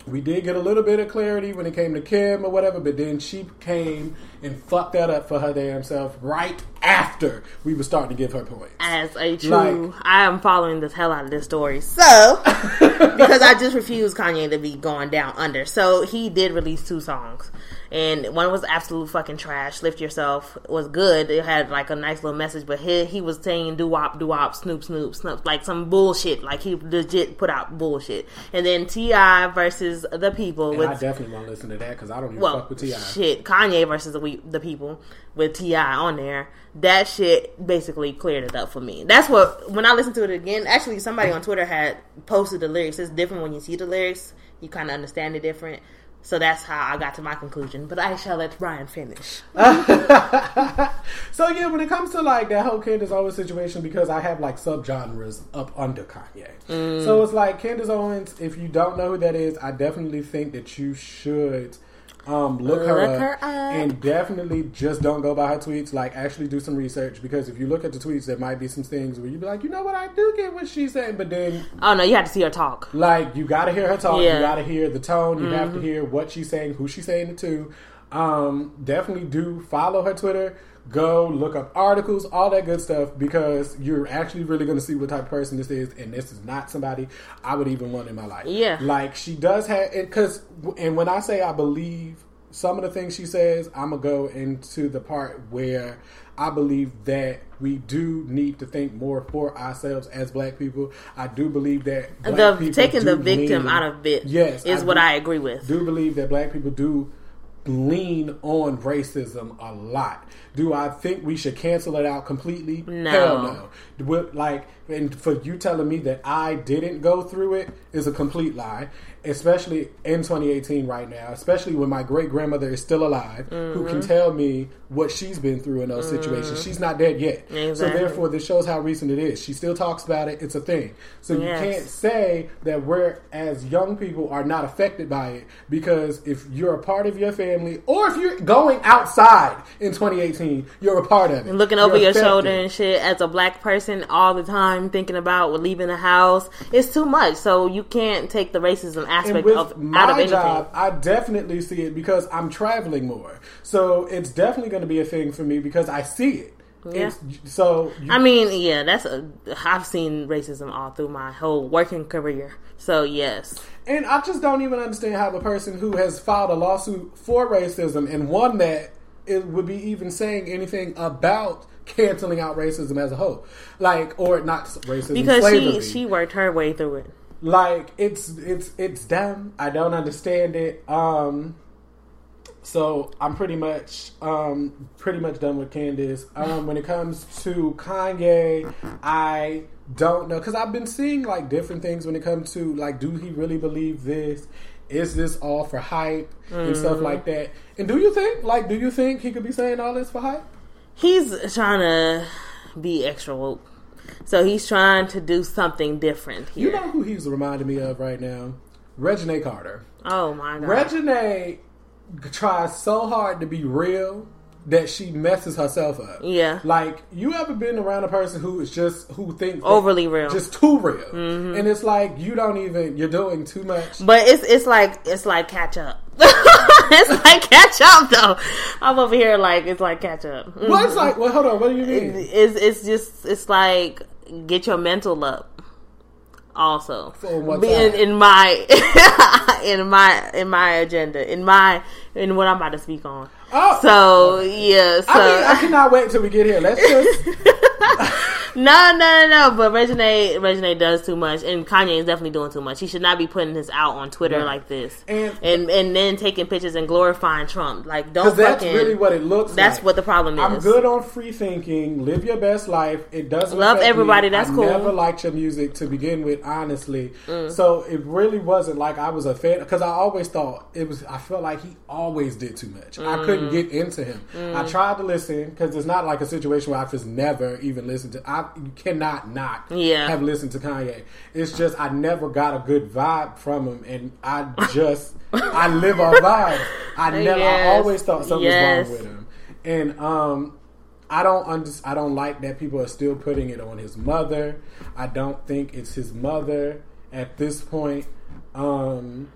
we did get a little bit of clarity when it came to Kim or whatever, but then she came and fucked that up for her damn self right after we were starting to give her points. as a true, Like- I am following the hell out of this story. So, because I just refuse Kanye to be going down under. So he did release two songs, and one was absolute fucking trash. Lift yourself was good. It had like a nice little message, but he he was saying doo wop doo wop snoop snoop snoop like some bullshit. Like he legit put out bullshit. And then T.I. versus the people And with I definitely want to listen to that because I don't even well, fuck with T.I. shit, Kanye versus the, we, the people with T.I. on there. That shit basically cleared it up for me. That's what when I listened to it again. Actually, somebody on Twitter had posted the lyrics. It's different when you see the lyrics. You kind of understand it different. So that's how I got to my conclusion. But I shall let Brian finish. so yeah, when it comes to like that whole Candace Owens situation, because I have like subgenres up under Kanye. Mm. So it's like Candace Owens. If you don't know who that is, I definitely think that you should um, look, her, Look up, her up. and definitely just don't go by her tweets. Like actually do some research because if you look at the tweets, there might be some things where you be like, you know what, I do get what she's saying, but then Oh no, you have to see her talk. like you got to hear her talk. Yeah. Mm-hmm. You got to hear the tone. You have to hear what she's saying, who she's saying it to. Um, definitely do follow her Twitter. Go look up articles, all that good stuff, because you're actually really going to see what type of person this is, and this is not somebody I would even want in my life. Yeah. like she does have it because, and when I say I believe some of the things she says, I'm gonna go into the part where I believe that we do need to think more for ourselves as black people. I do believe that the taking the victim lean- out of it Yes, is I what do- I agree with. do believe that black people do lean on racism a lot. Do I think we should cancel it out completely? No. Hell no. Like, and for you telling me that I didn't go through it is a complete lie, especially in 2018 right now, especially when my great grandmother is still alive, who Mm-hmm. can tell me what she's been through in those situations. She's not dead yet. So therefore, this shows how recent it is. She still talks about it. It's a thing. So you can't say that we're as young people are not affected by it because if you're a part of your family or if you're going outside in 2018, you're a part of it. And looking over You're your shoulder and shit as a black person all the time, thinking about leaving the house, it's too much. So you can't take the racism aspect of out of anything. job, I definitely see it because I'm traveling more. So it's definitely going to be a thing for me because I see it. Yeah. It's, so you I mean, yeah, that's a. I've seen racism all through my whole working career. So yes, And I just don't even understand how the person who has filed a lawsuit for racism and won that it would be even saying anything about canceling out racism as a whole, like or not racism because slavery. she she worked her way through it. like it's it's it's dumb. I don't understand it. Um, so I'm pretty much um pretty much done with Candace. Um, when it comes to Kanye, I don't know because I've been seeing like different things when it comes to like, do he really believe this? Is this all for hype and stuff like that? And do you think like do you think he could be saying all this for hype? He's trying to be extra woke, so he's trying to do something different here. You know who he's reminding me of right now? Reginae Carter. oh my god! Reginae tries so hard to be real that she messes herself up. Yeah. Like you ever been around a person who is just who thinks Overly real. just too real, Mm-hmm. and it's like you don't even you're doing too much. But it's it's like it's like catch up. it's like catch up though. I'm over here like it's like catch up. Mm. Well, it's like, well, hold on. What do you mean? It's it's just it's like get your mental up. Also, For in, in my in my in my agenda in my in what I'm about to speak on. Oh, So yeah, so I mean, I cannot wait till we get here. Let's just. no, no, no, no. But Reginae, Reginae does too much, and Kanye is definitely doing too much. He should not be putting this out on Twitter Right. like this, And- and and then taking pictures and glorifying Trump. Like, don't Because that's really what it looks like. that's like. what the problem is. I'm good on free thinking. Live your best life. It doesn't Love everybody, Me. that's I cool. Mm. Never liked your music to begin with, honestly. So it really wasn't like I was a fan because I always thought it was. I felt like he always did too much. I Mm. couldn't get into him. I tried to listen because it's not like a situation where I just never even listened to. I you cannot not Yeah. have listened to Kanye. It's just I never got a good vibe from him, and I just I live on vibes. I never. I always thought something Yes. was wrong with him, and um. I don't under, I don't like that people are still putting it on his mother. I don't think it's his mother at this point. Um,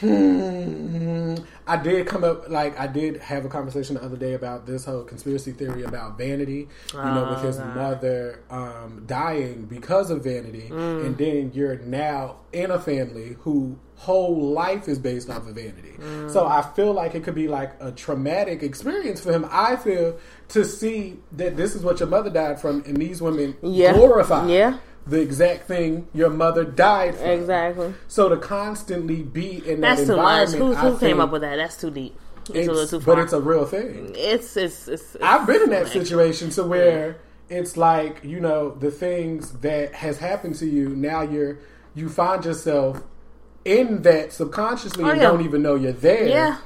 hmm, I did come up like I did have a conversation the other day about this whole conspiracy theory about vanity. You know, with his mother um, dying because of vanity, and then you're now in a family who whole life is based off of vanity. So I feel like it could be like a traumatic experience for him. I feel to see that this is what your mother died from, and these women Yeah. glorify Yeah. The exact thing your mother died from. exactly. So to constantly be in that That's too much. environment, Who, I who came think up with that? That's too deep. It's, a It's, little too far. but it's a real thing. it's, it's it's it's. I've been in that situation to where it's like you know the things that has happened to you. Now you're you find yourself in that subconsciously Oh, and yeah. don't even know you're there. Yeah.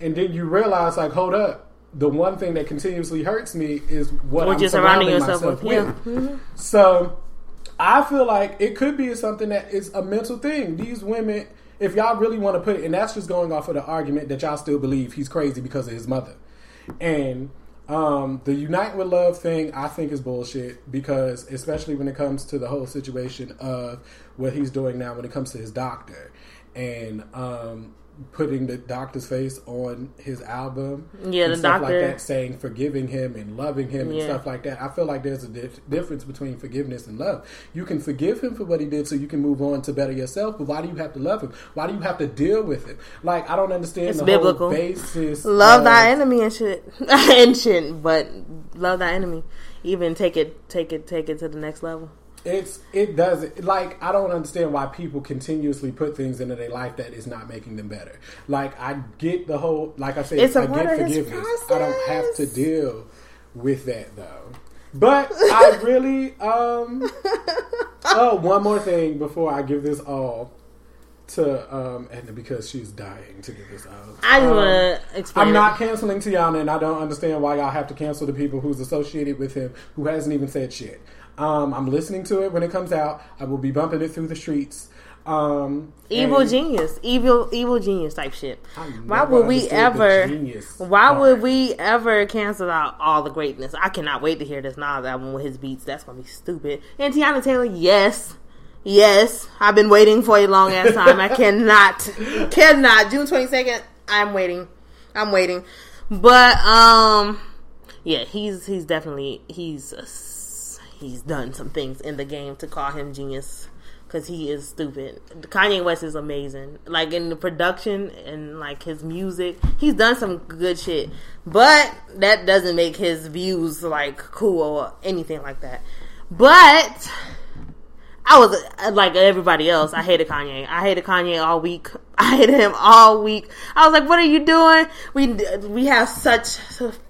and then you realize like, hold up. The one thing that continuously hurts me is what, I'm surrounding surrounding yourself myself with, with. yeah. So I feel like it could be something that is a mental thing. These women, if y'all really want to put it, and that's just going off of the argument that y'all still believe he's crazy because of his mother. And um, the unite with love thing, I think is bullshit because, especially when it comes to the whole situation of what he's doing now when it comes to his doctor. And um, putting the doctor's face on his album. Yeah, the stuff doctor- like that, saying forgiving him and loving him and Yeah. stuff like that. I feel like there's a dif- difference between forgiveness and love. You can forgive him for what he did, so you can move on to better yourself. But why do you have to love him? Why do you have to deal with him? Like I don't understand It's the biblical. whole basis. Love of- thy enemy and shit and shit, but love thy enemy. Even take it, take it, take it to the next level. It's it doesn't like I don't understand why people continuously put things into their life that is not making them better. Like I get the whole like I said, It's a I get forgiveness. I don't have to deal with that though. But I really um oh one more thing before I give this all to um and because she's dying to give this out. I Um, want to explain. I'm not canceling Teyana, and I don't understand why y'all have to cancel the people who's associated with him who hasn't even said shit. Um, I'm listening to it when it comes out. I will be bumping it through the streets. Um, evil genius, evil, evil genius type shit. Why would we ever? Why part. would we ever cancel out all the greatness? I cannot wait to hear this Nas album with his beats. That's gonna be stupid. And Teyana Taylor, yes. Yes, I've been waiting for a long ass time. I cannot, cannot. June twenty second. I'm waiting. I'm waiting. But um, yeah, he's he's definitely he's a he's done some things in the game to call him genius because he is stupid. Kanye West is amazing, like in the production and like his music. He's done some good shit, but that doesn't make his views like cool or anything like that. But I was uh, like everybody else. I hated Kanye. I hated Kanye all week. I hated him all week. I was like, "What are you doing?" We we have such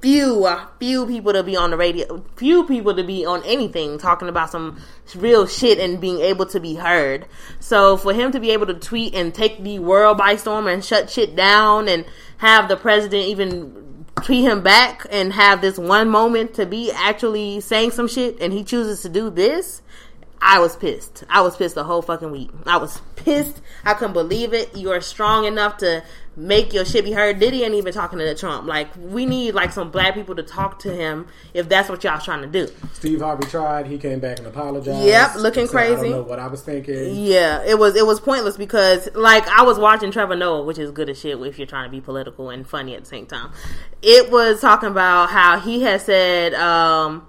few uh, few people to be on the radio, few people to be on anything talking about some real shit and being able to be heard. So for him to be able to tweet and take the world by storm and shut shit down and have the president even tweet him back and have this one moment to be actually saying some shit and he chooses to do this I was pissed. I was pissed the whole fucking week. I was pissed. I couldn't believe it. You are strong enough to make your shit be heard. Diddy ain't even talking to the Trump. Like we need like some black people to talk to him if that's what y'all trying to do. Steve Harvey tried. He came back and apologized. Yep, looking Said, I crazy. don't know what I was thinking. Yeah, it was it was pointless because like I was watching Trevor Noah, which is good as shit if you're trying to be political and funny at the same time. It was talking about how he had said um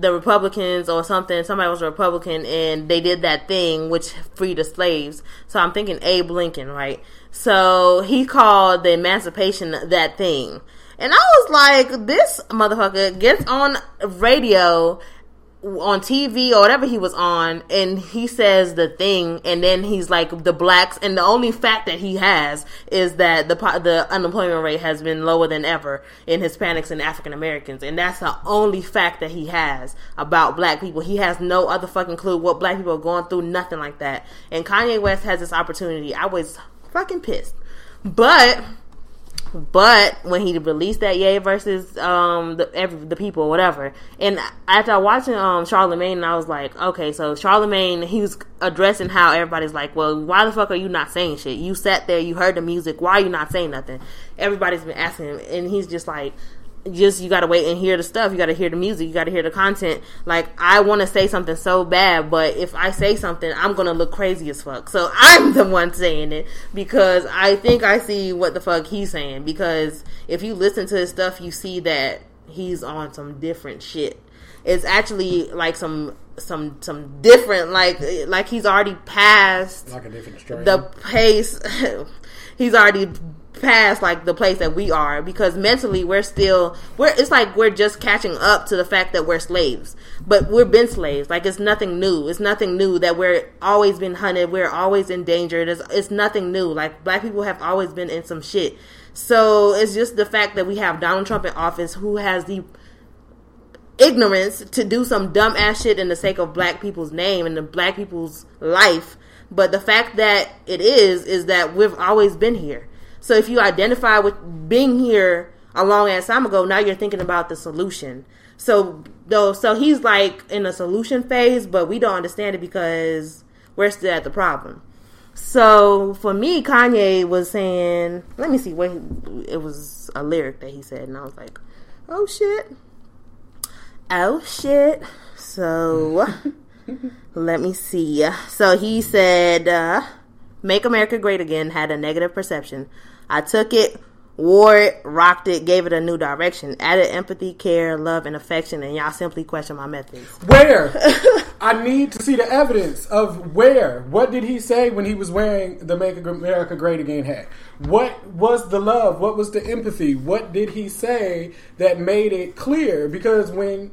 the Republicans or something, somebody was a Republican and they did that thing which freed the slaves. So I'm thinking Abe Lincoln, right? So he called the emancipation that thing. And I was like, this motherfucker gets on radio on TV or whatever he was on, and he says the thing, and then he's like the blacks, and the only fact that he has is that the the unemployment rate has been lower than ever in Hispanics and African Americans, and that's the only fact that he has about black people. He has no other fucking clue what black people are going through, nothing like that. And Kanye West has this opportunity. I was fucking pissed, but. But when he released that Ye versus um the every, the people whatever, and after watching um Charlemagne, I was like, okay, so Charlemagne he was addressing how everybody's like, well, why the fuck are you not saying shit? You sat there, you heard the music, why are you not saying nothing? Everybody's been asking him, and he's just like, just you got to wait and hear the stuff. You got to hear the music. You got to hear the content. Like I want to say something so bad, but if I say something, I'm gonna look crazy as fuck. So I'm the one saying it because I think I see what the fuck he's saying. Because if you listen to his stuff, you see that he's on some different shit. It's actually like some some some different like like he's already passed Like a different strain. the pace he's already past like the place that we are because mentally we're still we're it's like we're just catching up to the fact that we're slaves. But we've been slaves. Like it's nothing new. It's nothing new that we're always been hunted. We're always in danger. There's, it's nothing new. Like black people have always been in some shit. So it's just the fact that we have donald trump in office who has the ignorance to do some dumb ass shit in the sake of black people's name and the black people's life. But the fact that it is is that we've always been here. So if you identify with being here a long ass time ago, now you're thinking about the solution. So though, so he's like in a solution phase, but we don't understand it because we're still at the problem. So for me, Kanye was saying, let me see what he, it was a lyric that he said, and I was like, oh shit. Oh shit. So let me see. So he said, uh, Make America Great Again had a negative perception. I took it, wore it, rocked it, gave it a new direction, added empathy, care, love, and affection, and y'all simply question my methods. Where? I need to see the evidence of where. What did he say when he was wearing the Make America Great Again hat? What was the love? What was the empathy? What did he say that made it clear? Because when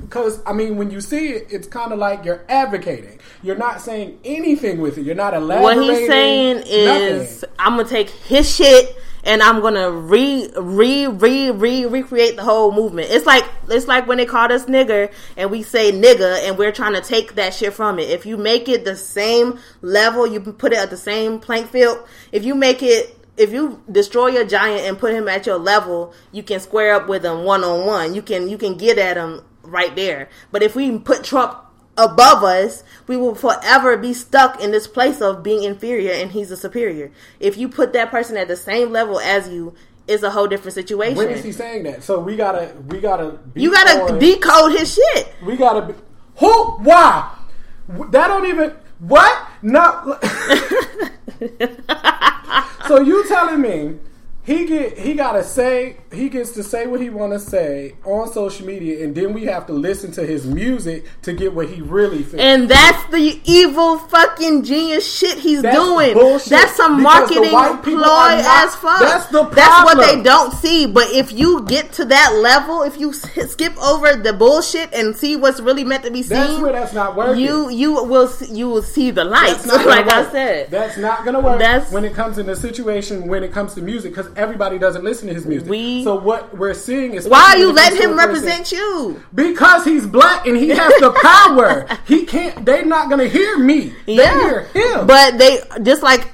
because I mean, when you see it, it's kind of like you're advocating. You're not saying anything with it. You're not elaborating. What he's saying is, nothing. I'm gonna take his shit and I'm gonna re re re re recreate the whole movement. It's like it's like when they called us nigger and we say nigga and we're trying to take that shit from it. If you make it the same level, you put it at the same plank field. If you make it if you destroy your giant and put him at your level, you can square up with him one on one. You can you can get at him right there. But if we put Trump above us, we will forever be stuck in this place of being inferior and he's a superior. If you put that person at the same level as you, it's a whole different situation. When is he saying that? So we gotta, we gotta. Be you gotta decode his shit. We gotta be. Who? Why? That don't even. What? No. so you telling me he get he gotta say he gets to say what he want to say on social media, and then we have to listen to his music to get what he really feels. And that's the evil fucking genius shit he's That's doing. bullshit, That's some marketing ploy not- as fuck. that's the problem. That's what they don't see. But if you get to that level, if you skip over the bullshit and see what's really meant to be seen, That's where that's not working. you you will see, you will see the light. That's not gonna like I work. said, That's not gonna work That's- when it comes in a situation when it comes to music because everybody doesn't listen to his music. We- so what we're seeing is why are you when it comes letting him person- represent you? Because he's black and he has the power. he can't. They're not gonna hear me. They hear him. but they just like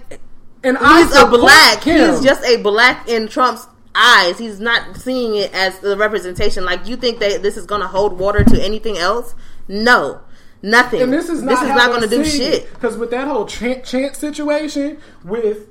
and he's a black. Him. He's just a black in Trump's eyes. He's not seeing it as the representation. Like you think that this is going to hold water to anything else? No, nothing. And this is not, going to do shit. Because with that whole chant, chant situation, with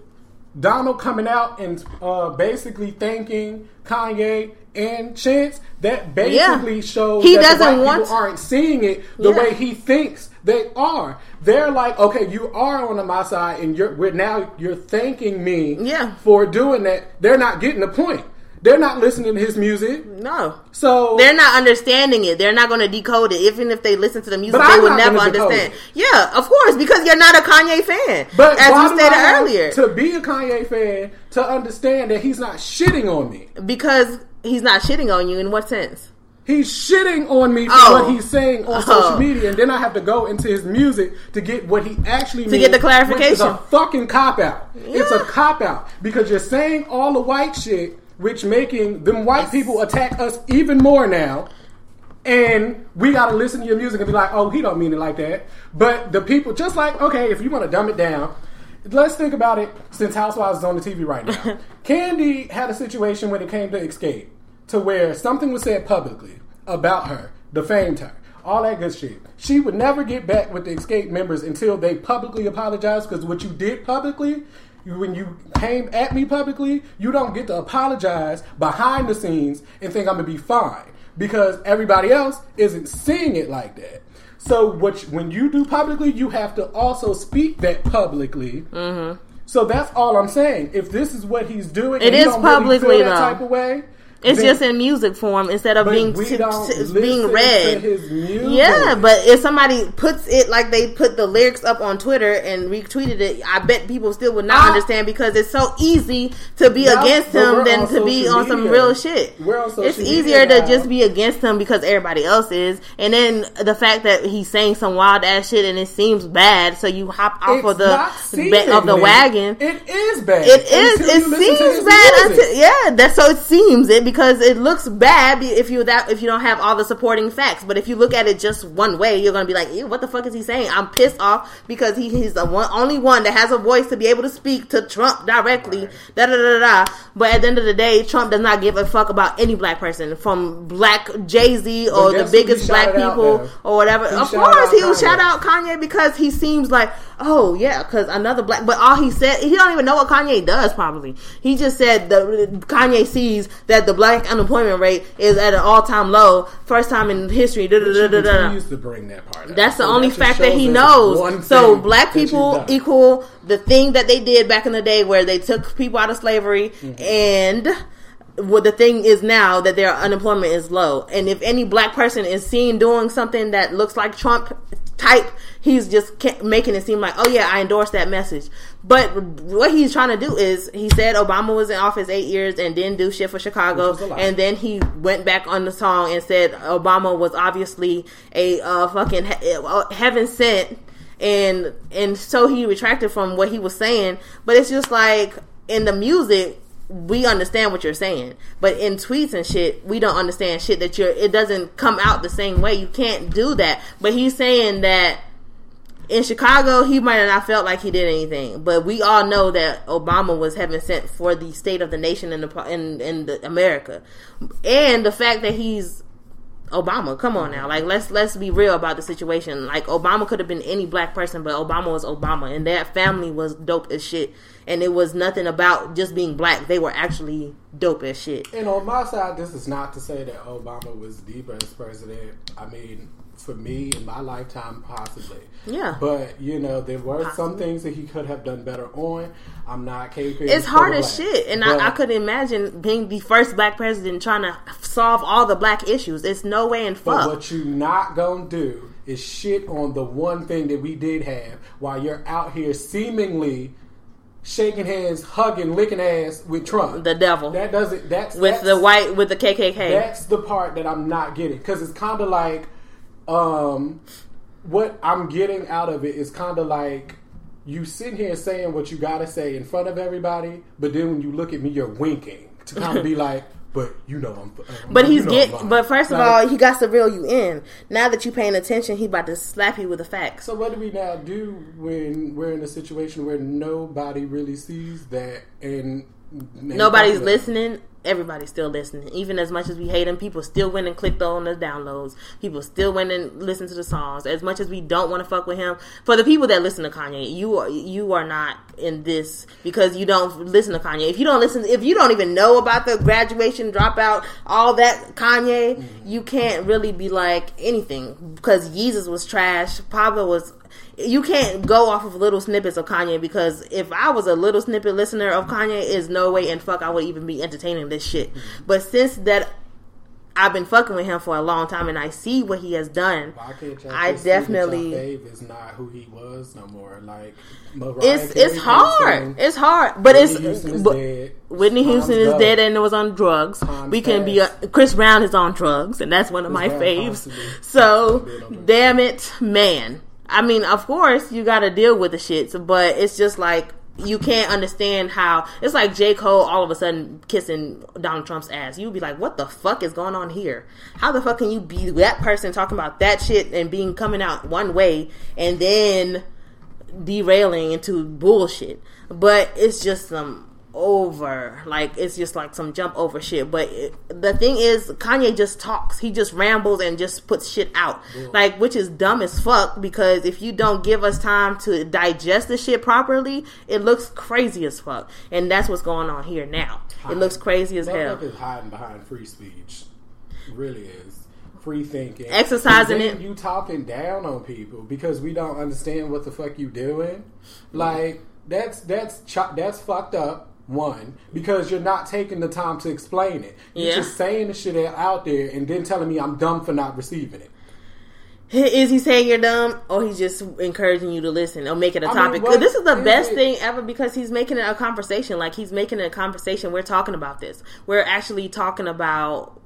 Donald coming out and uh, basically thanking Kanye and Chance, that basically Yeah. shows He that doesn't the white want- people aren't seeing it the Yeah. way he thinks they are. They're like, okay, you are on my side, and you're we're now you're thanking me Yeah. for doing that. They're not getting the point. They're not listening to his music. No. So They're not understanding it. They're not going to decode it. Even if they listen to the music, they I'm will not never understand. it. Yeah, of course, because you're not a Kanye fan. But as you stated I earlier, to be a Kanye fan to understand that he's not shitting on me. because he's not shitting on you. In what sense? He's shitting on me for Oh. what he's saying on Oh. social media, and then I have to go into his music to get what he actually means. To get the clarification. It's a fucking cop out. It's a cop out because you're saying all the white shit, which making them white people attack us even more now. And we gotta listen to your music and be like, oh, he don't mean it like that. But the people, just like, okay, if you want to dumb it down, let's think about it. Since Housewives is on the TV right now, Kandi had a situation when it came to Xscape, to where something was said publicly about her, defamed her, all that good shit. She would never get back with the Xscape members until they publicly apologized. Because what you did publicly, you, when you came at me publicly, you don't get to apologize behind the scenes and think I'm gonna be fine because everybody else isn't seeing it like that. So what you- when you do publicly, you have to also speak that publicly. Mm-hmm. So that's all I'm saying. If this is what he's doing, It is don't really publicly, feel that though. type of way. It's then- just in music form instead of being t- t- being read. Yeah, but if somebody puts it like they put the lyrics up on Twitter and retweeted it, I bet people still would not I- understand because it's so easy to be Yeah, against him than to be social on some real shit. We're on social it's media easier to now. just be against him because everybody else is, and then the fact that he's saying some wild ass shit and it seems bad, so you hop off It's of the ba- of the wagon. It is bad. It is. until It seems bad until yeah. That's so it seems it because it looks bad if you that if you don't have all the supporting facts. But if you look at it just one way, you're gonna be like, Ew, what the fuck is he saying? I'm pissed off because he, he's the one only one that has a voice to be able to speak to Trump directly. Da da da da. But at the end of the day, Trump does not give a fuck about any black person, from Black Jay Z or the guess who he biggest black people or whatever. He of course, he will shout out Kanye because he seems like oh yeah, because another black. But all he said, he don't even know what Kanye does. Probably he just said the Kanye sees that the black unemployment rate is at an all time low, first time in history. Da, da, da, da, continues to bring that part. That's the So only just fact that he knows. So black people equal the thing that they did back in the day where they took people out of slavery Mm-hmm. and what the thing is now that their unemployment is low. And if any black person is seen doing something that looks like Trump type, he's just making it seem like, oh yeah, I endorse that message. But what he's trying to do is, he said Obama was in office eight years and didn't do shit for Chicago, Which was a lie. and then he went back on the song and said Obama was obviously a uh, fucking he- uh, heaven sent, and and so he retracted from what he was saying. But it's just like in the music, we understand what you're saying, but in tweets and shit, we don't understand shit that you're. It doesn't come out the same way. You can't do that. But he's saying that in Chicago, he might have not felt like he did anything, but we all know that Obama was heaven sent for the state of the nation in the in, in the America, and the fact that he's Obama. Come on now, like let's let's be real about the situation. Like Obama could have been any black person, but Obama was Obama, and that family was dope as shit. And it was nothing about just being black; they were actually dope as shit. And on my side, this is not to say that Obama was the best president. I mean, for me in my lifetime, possibly. Yeah. But you know, there were some things that he could have done better on. I'm not caping. It's hard as shit, and But- I, I could imagine being the first black president trying to solve all the black issues. It's no way in But fuck. what you not gonna do is shit on the one thing that we did have while you're out here seemingly shaking hands, hugging, licking ass with Trump. The devil. That doesn't. That's with that's, the white with the KKK. That's the part that I'm not getting because it's kind of like, um, what I'm getting out of it is kind of like you sitting here saying what you gotta say in front of everybody, but then when you look at me, you're winking to kind of be like, "But you know I'm." um, But you he's know get. But first of Like, all, he got to reel you in. Now that you're paying attention, he about to slap you with the facts. So what do we now do when we're in a situation where nobody really sees that and Nobody's listening. Everybody's still listening. Even as much as we hate him, people still went and clicked on the downloads. People still went and listened to the songs. As much as we don't want to fuck with him, for the people that listen to Kanye, you are you are not in this because you don't listen to Kanye. If you don't listen, if you don't even know about the graduation dropout, all that Kanye, mm-hmm. you can't really be like anything because Yeezus was trash. Pablo was you can't go off of little snippets of Kanye because if I was a little snippet listener of Kanye, is no way in fuck I would even be entertaining this shit. But since that I've been fucking with him for a long time and I see what he has done, I just see that definitely- y'all is not who he was no more. Like Mariah it's Carey it's hard. It's hard, but Whitney it's Houston is but dead. Whitney Time's Houston is up. dead and it was on drugs. Time's we can be uh, a. Chris Brown is on drugs, and that's one of my Brown faves. So been on drugs. damn it, man. I mean, of course you got to deal with the shits, but it's just like you can't understand how it's like J Cole all of a sudden kissing Donald Trump's ass. You'd be like, what the fuck is going on here? How the fuck can you be that person talking about that shit and being coming out one way and then derailing into bullshit. But it's just some over like it's just like some jump over shit but it, the thing is kanye just talks he just rambles and just puts shit out like which is dumb as fuck because if you don't give us time to digest the shit properly it looks crazy as fuck and that's what's going on here now it looks crazy as hell Motherfuckers hiding behind free speech. Really is. Free thinking. Exercising it. You talking down on people because we don't understand what the fuck you doing. Like that's that's that's fucked up. One, because you're not taking the time to explain it. You're Yeah. just saying the shit out there and then telling me I'm dumb for not receiving it. Is he saying you're dumb, or he's just encouraging you to listen or make it a I mean, topic? what this is the best it- thing ever because he's making it a conversation. Like he's making it a conversation. We're talking about this. We're actually talking about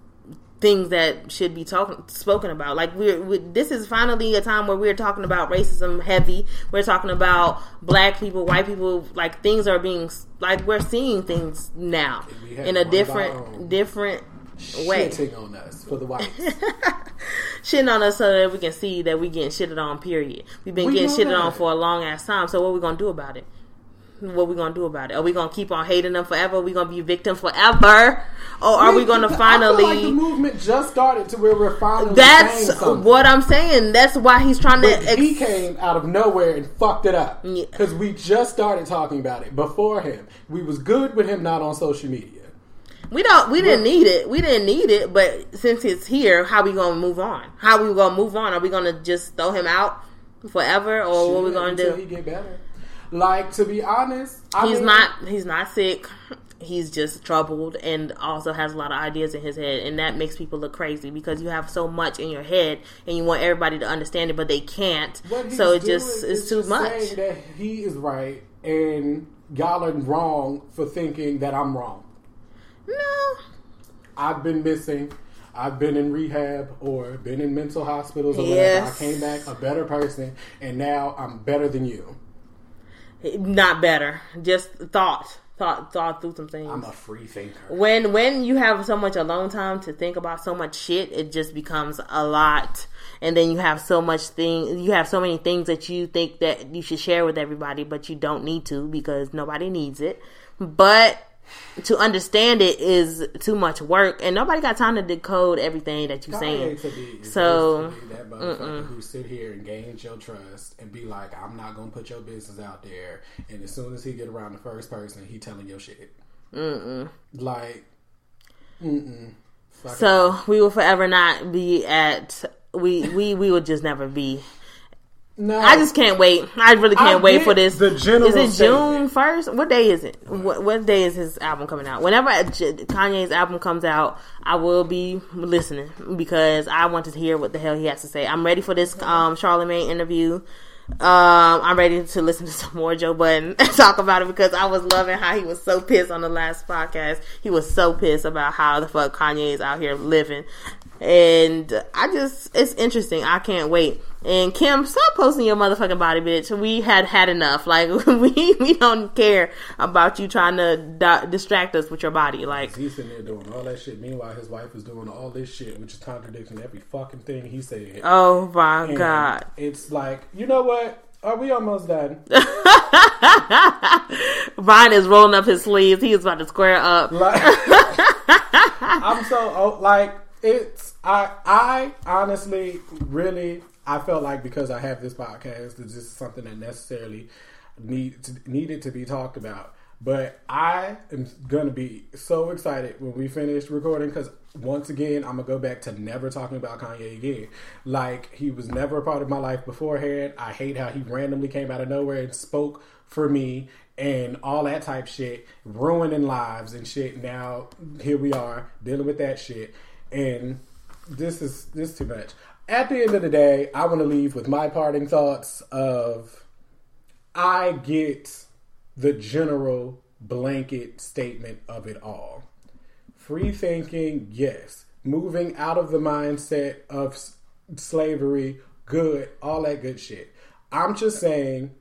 things that should be talking spoken about. Like we're we, this is finally a time where we're talking about racism heavy. We're talking about black people, white people. Like things are being like we're seeing things now in a one of our different different way. Shitting on us for the whites. shitting on us so that we can see that we getting shitted on. Period. We've been We getting shitted on for a long ass time. So what are we gonna do about it? What we gonna do about it? Are we gonna keep on hating them forever? Are we gonna be victim forever, or are we gonna I feel finally? like the movement just started to where we're finally. That's what I'm saying. That's why he's trying to. But he came out of nowhere and fucked it up Yeah. because we just started talking about it before him. We was good with him not on social media. we don't. We didn't need it. We didn't need it. But since it's here, how we gonna move on? How we gonna move on? Are we gonna just throw him out forever, or what we gonna do? He get better. Like to be honest, I he's mean, not he's not sick he's just troubled and also has a lot of ideas in his head and that makes people look crazy because you have so much in your head and you want everybody to understand it but they can't so it just is too much That he is right and y'all are wrong for thinking that I'm wrong. no I've been missing. I've been in rehab or been in mental hospitals or whatever. I came back a better person, and now I'm better than you. Not better. Just thought thought thought through some things. I'm a free thinker. when when you have so much alone time to think about so much shit it just becomes a lot. And then you have so much thing you have so many things that you think that you should share with everybody but you don't need to because nobody needs it. But to understand it is too much work and nobody got time to decode everything that you're saying be So, that motherfucker who sit here and gains your trust and be like, I'm not gonna put your business out there. And as soon as he get around the first person, he telling your shit. Mm-mm. Like, mm-mm. So we will forever not be at we we we will just never be no, I just can't wait. I really can't I wait for this. the general is it June first? What day is it? What, what day is his album coming out? Whenever Kanye's album comes out, I will be listening because I want to hear what the hell he has to say. I'm ready for this um, Charlemagne interview. Um, I'm ready to listen to some more Joe Budden talk about it because I was loving how he was so pissed on the last podcast. He was so pissed about how the fuck Kanye is out here living. And I just, it's interesting. I can't wait. And Kim, stop posting your motherfucking body, bitch. We had had enough. Like, we, we don't care about you trying to di- distract us with your body. Like, He's sitting there doing all that shit. Meanwhile, his wife is doing all this shit, which is contradicting every fucking thing he said. oh my And God. It's like, you know what? Are we almost done? Ryan is rolling up his sleeves. He is about to square up. Like, I'm so oh, like it's I I honestly really I felt like because I have this podcast, it's just something that necessarily need to, needed to be talked about. But I am gonna be so excited when we finish recording because once again I'm gonna go back to never talking about Kanye again. Like he was never a part of my life beforehand. I hate how he randomly came out of nowhere and spoke for me and all that type shit, ruining lives and shit. Now here we are dealing with that shit, and this is this is too much. At the end of the day, I want to leave with my parting thoughts of I get the general blanket statement of it all. Free thinking, yes. Moving out of the mindset of s- slavery, good, all that good shit. I'm just saying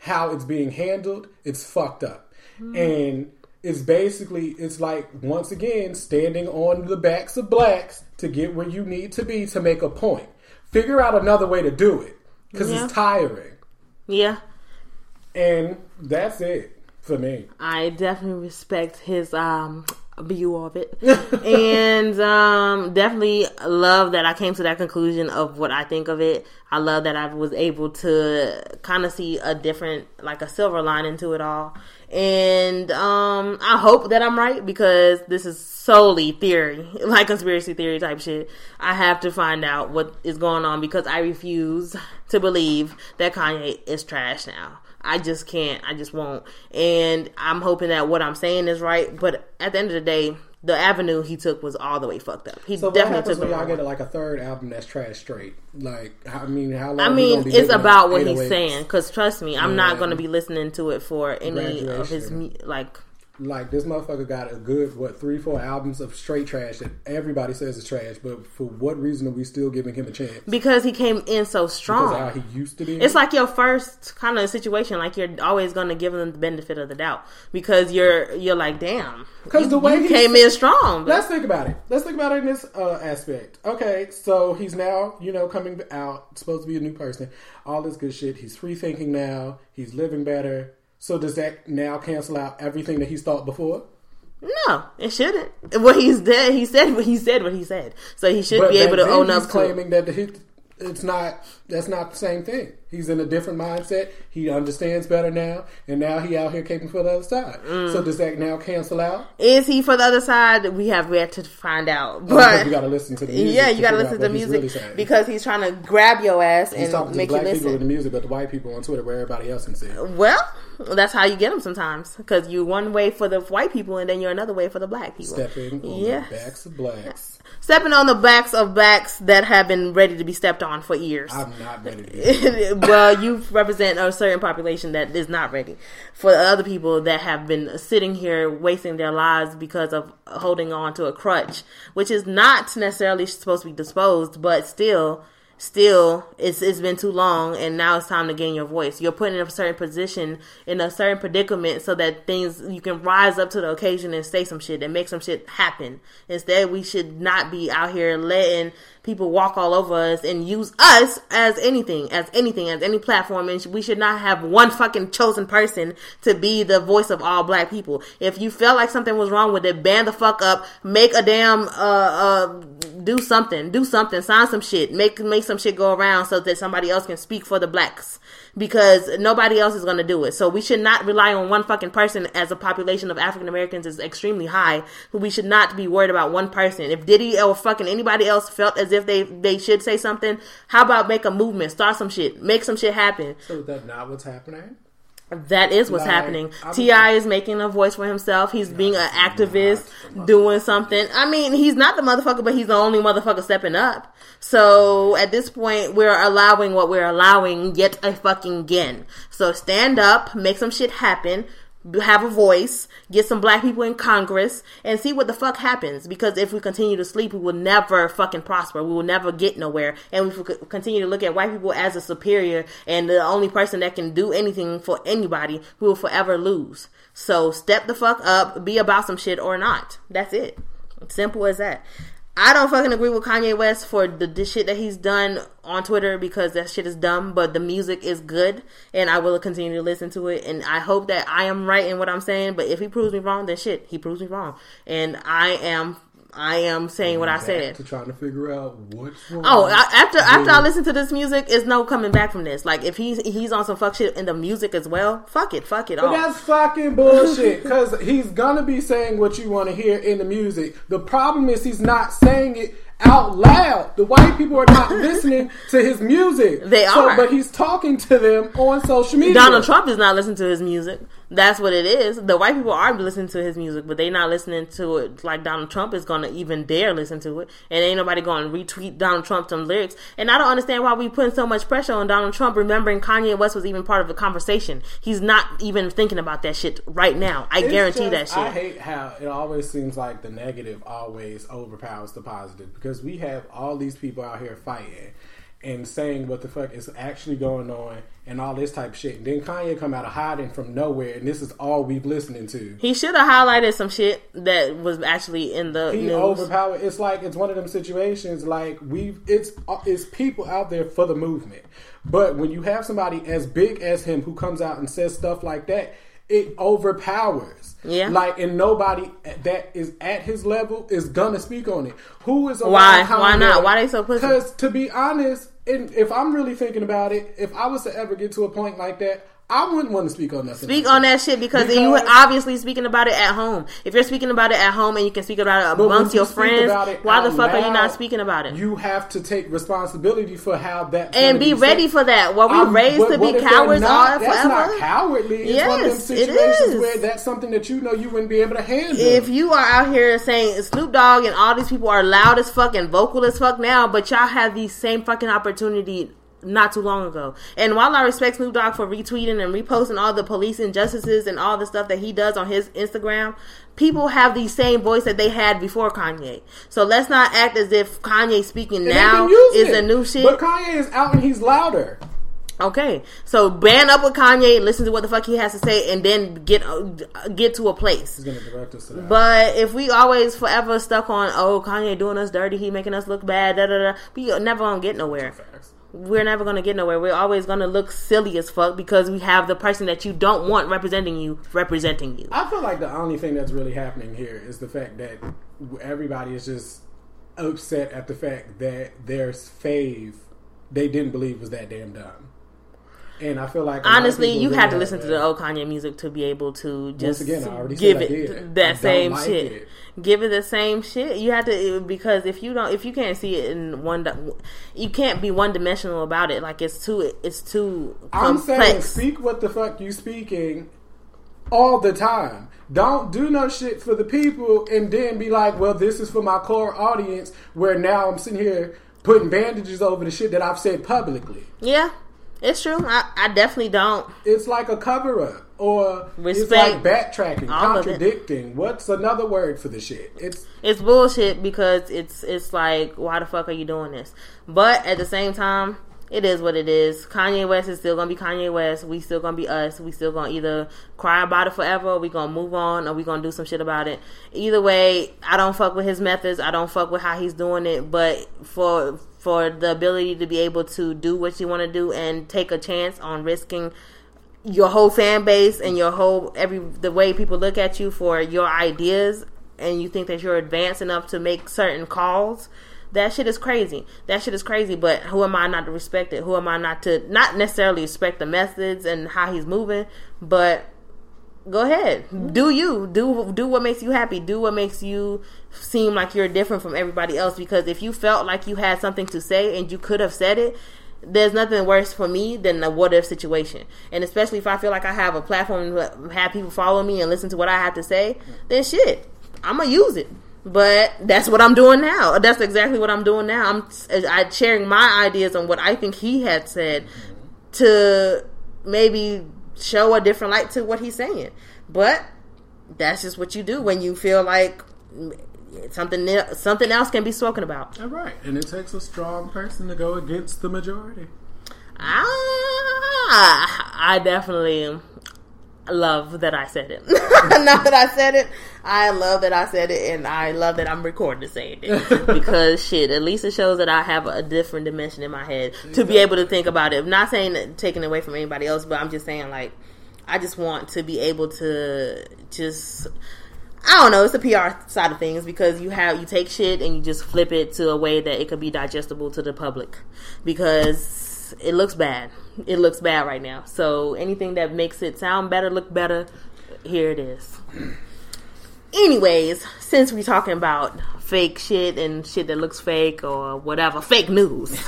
how it's being handled, it's fucked up. Hmm. And it's basically, it's like, once again, standing on the backs of blacks to get where you need to be to make a point. Figure out another way to do it because Yeah. it's tiring. Yeah. And that's it for me. I definitely respect his um view of it. and um definitely love that I came to that conclusion of what I think of it. I love that I was able to kind of see a different like a silver lining to it all. And um I hope that I'm right because this is solely theory, like conspiracy theory type shit. I have to find out what is going on because I refuse to believe that Kanye is trash now. I just can't. I just won't. And I'm hoping that what I'm saying is right. But at the end of the day, the avenue he took was all the way fucked up. He So what definitely happens took when y'all get like a third album that's trash straight? Like, I mean, how long? I mean, it's about what he's oh saying. Because trust me, I'm not going to be listening to it for any of his like. Like this motherfucker got a good what three four albums of straight trash that everybody says is trash, but for what reason are we still giving him a chance? Because he came in so Because strong. how he used to be. It's like your first kind of situation. Like you're always going to give them the benefit of the doubt because you're you're like, damn because the way he came in strong. Let's think about it. Let's think about it in this uh, aspect. Okay, so he's now, you know, coming out, supposed to be a new person, all this good shit. He's free thinking now. He's living better. So does that now cancel out everything that he's thought before? No, it shouldn't. What he's dead, he said what he said. What he said. So he should be able to own up to. claiming that he, it's not. That's not the same thing. He's in a different mindset. He understands better now, and now he out here caping for the other side. Mm. So does that now cancel out? Is he for the other side? We have yet to find out. Oh, But you got to listen to the music. yeah, you got to listen to he's music really because he's trying to grab your ass he's and talking to make you black people with the music, but the white people on Twitter where everybody else can see. Well, that's how you get them sometimes because you're one way for the white people and then you're another way for the black people. Stepping on Yes. the backs of blacks. Stepping on the backs of backs that have been ready to be stepped on for years. I'm not ready to. Well, you represent a certain population that is not ready. For the other people that have been sitting here wasting their lives because of holding on to a crutch, which is not necessarily supposed to be disposed, but still, still, it's it's been too long, and now it's time to gain your voice. You're put in a certain position, in a certain predicament, so that things you can rise up to the occasion and say some shit and make some shit happen. Instead, we should not be out here letting people walk all over us and use us as anything, as anything, as any platform. And we should not have one fucking chosen person to be the voice of all black people. If you felt like something was wrong with it, ban the fuck up, make a damn, uh, uh, do something, do something, sign some shit, make, make some shit go around so that somebody else can speak for the blacks. Because nobody else is gonna do it. So we should not rely on one fucking person as a population of African Americans is extremely high. We should not be worried about one person. If Diddy or fucking anybody else felt as if they, they should say something, how about make a movement, start some shit, make some shit happen. so is that not what's happening? That is what's Like, happening. T.I is making a voice for himself. He's being an activist, doing something. I mean, he's not the motherfucker, but he's the only motherfucker stepping up. So at this point, we're allowing what we're allowing yet a fucking again. So stand up, make some shit happen. Have a voice, get some black people in Congress, and see what the fuck happens. Because if we continue to sleep, we will never fucking prosper. We will never get nowhere. And if we continue to look at white people as a superior and the only person that can do anything for anybody, we will forever lose. So step the fuck up, be about some shit or not. That's it. Simple as that. I don't fucking agree with Kanye West for the, the shit that he's done on Twitter because that shit is dumb, but the music is good and I will continue to listen to it. And I hope that I am right in what I'm saying, but if he proves me wrong, then shit, he proves me wrong. And I am, I am saying what I said. to trying to figure out what's wrong. Oh, I, after after I listen to this music, it's no coming back from this. Like if he's he's on some fuck shit in the music as well, fuck it, fuck it But all. that's fucking bullshit. Because he's gonna be saying what you want to hear in the music. The problem is he's not saying it out loud. The white people are not listening to his music. They So- are. but he's talking to them on social media. Donald Trump is not listening to his music. That's what it is. The white people are listening to his music, but they not listening to it like Donald Trump is going to even dare listen to it. And ain't nobody going to retweet Donald Trump some um, lyrics. And I don't understand why we putting so much pressure on Donald Trump, remembering Kanye West was even part of the conversation. He's not even thinking about that shit right now. I It's guarantee just- that shit. I hate how it always seems like the negative always overpowers the positive because we have all these people out here fighting and saying what the fuck is actually going on and all this type of shit. And then Kanye come out of hiding from nowhere and this is all we've listening to. He should have highlighted some shit that was actually in the He news. overpowered. It's like it's one of them situations. Like we, it's it's people out there for the movement. But when you have somebody as big as him who comes out and says stuff like that, it overpowers. Yeah. Like and nobody that is at his level is gonna speak on it. Who is Why? Why not? Why they so pussy? Because to be honest, if I'm really thinking about it, if I was to ever get to a point like that, I wouldn't want to speak on nothing. Speak on that shit because, Because- you were obviously speaking about it at home. If you're speaking about it at home and you can speak about it amongst you your friends, why the fuck are you not speaking about it? You have to take responsibility for how that and be ready for that. Were we raised to be cowards all That's forever? not cowardly. It's one of them Yes, it situations is. where that's something that you know you wouldn't be able to handle. if you are out here saying Snoop Dogg and all these people are loud as fuck and vocal as fuck now, but y'all have the same fucking opportunity not too long ago. And while I respect Snoop Dogg for retweeting and reposting all the police injustices and all the stuff that he does on his Instagram, people have the same voice that they had before Kanye. So let's not act as if Kanye speaking And now is a new shit. But Kanye is out and he's louder. Okay, so band up with Kanye, listen to what the fuck he has to say, and then get get to a place. He's gonna direct us to that. But if we always forever stuck on, oh, Kanye doing us dirty, he making us look bad, da da da, we never gonna get nowhere. Facts. We're never gonna get nowhere. We're always gonna look silly as fuck because we have the person that you don't want representing you representing you. I feel like the only thing that's really happening here is the fact that everybody is just upset at the fact that their fave they didn't believe was that damn dumb. And I feel like a lot of Honestly, you have to listen to the old Kanye music to be able to just again, give it. That same like shit. it. Give it the same shit. You have to because if you don't, if you can't see it in one, you can't be one dimensional about it. Like it's too, it's too I'm saying speak what the fuck you speaking all the time. Don't do no shit for the people and then be like, well, this is for my core audience. Where now I'm sitting here putting bandages over the shit that I've said publicly. yeah, it's true. I, I definitely don't. It's like a cover up or Respect. it's like backtracking, contradicting. What's another word for the shit? It's it's bullshit because it's it's like why the fuck are you doing this? But at the same time, it is what it is. Kanye West is still gonna be Kanye West. We still gonna be us. We still gonna either cry about it forever, or we gonna move on, or we gonna do some shit about it. Either way, I don't fuck with his methods. I don't fuck with how he's doing it. But for for the ability to be able to do what you want to do and take a chance on risking your whole fan base and your whole every the way people look at you for your ideas and you think that you're advanced enough to make certain calls that shit is crazy. That shit is crazy but who am i not to respect it? Who am i not to not necessarily respect the methods and how he's moving but go ahead. Do you. Do do what makes you happy. Do what makes you seem like you're different from everybody else. Because if you felt like you had something to say and you could have said it there's nothing worse for me than a what if situation. And especially if i feel like i have a platform have people follow me and listen to what i have to say then shit i'm gonna use it. But that's what i'm doing now. That's exactly what i'm doing now. I'm i sharing my ideas on what i think he had said to maybe show a different light to what he's saying. But that's just what you do when you feel like something something else can be spoken about. all right, and it takes a strong person to go against the majority. Ah, I definitely love that I said it. Not that I said it. I love that I said it, and I love that I'm recording to saying it because shit. At least it shows that I have a different dimension in my head to be able to think about it. I'm not saying that taking away from anybody else, but I'm just saying like I just want to be able to just. I don't know. It's the PR side of things because you have you take shit and you just flip it to a way that it could be digestible to the public because it looks bad. It looks bad right now. So anything that makes it sound better, look better, here it is. Anyways, since we're talking about fake shit and shit that looks fake or whatever, fake news.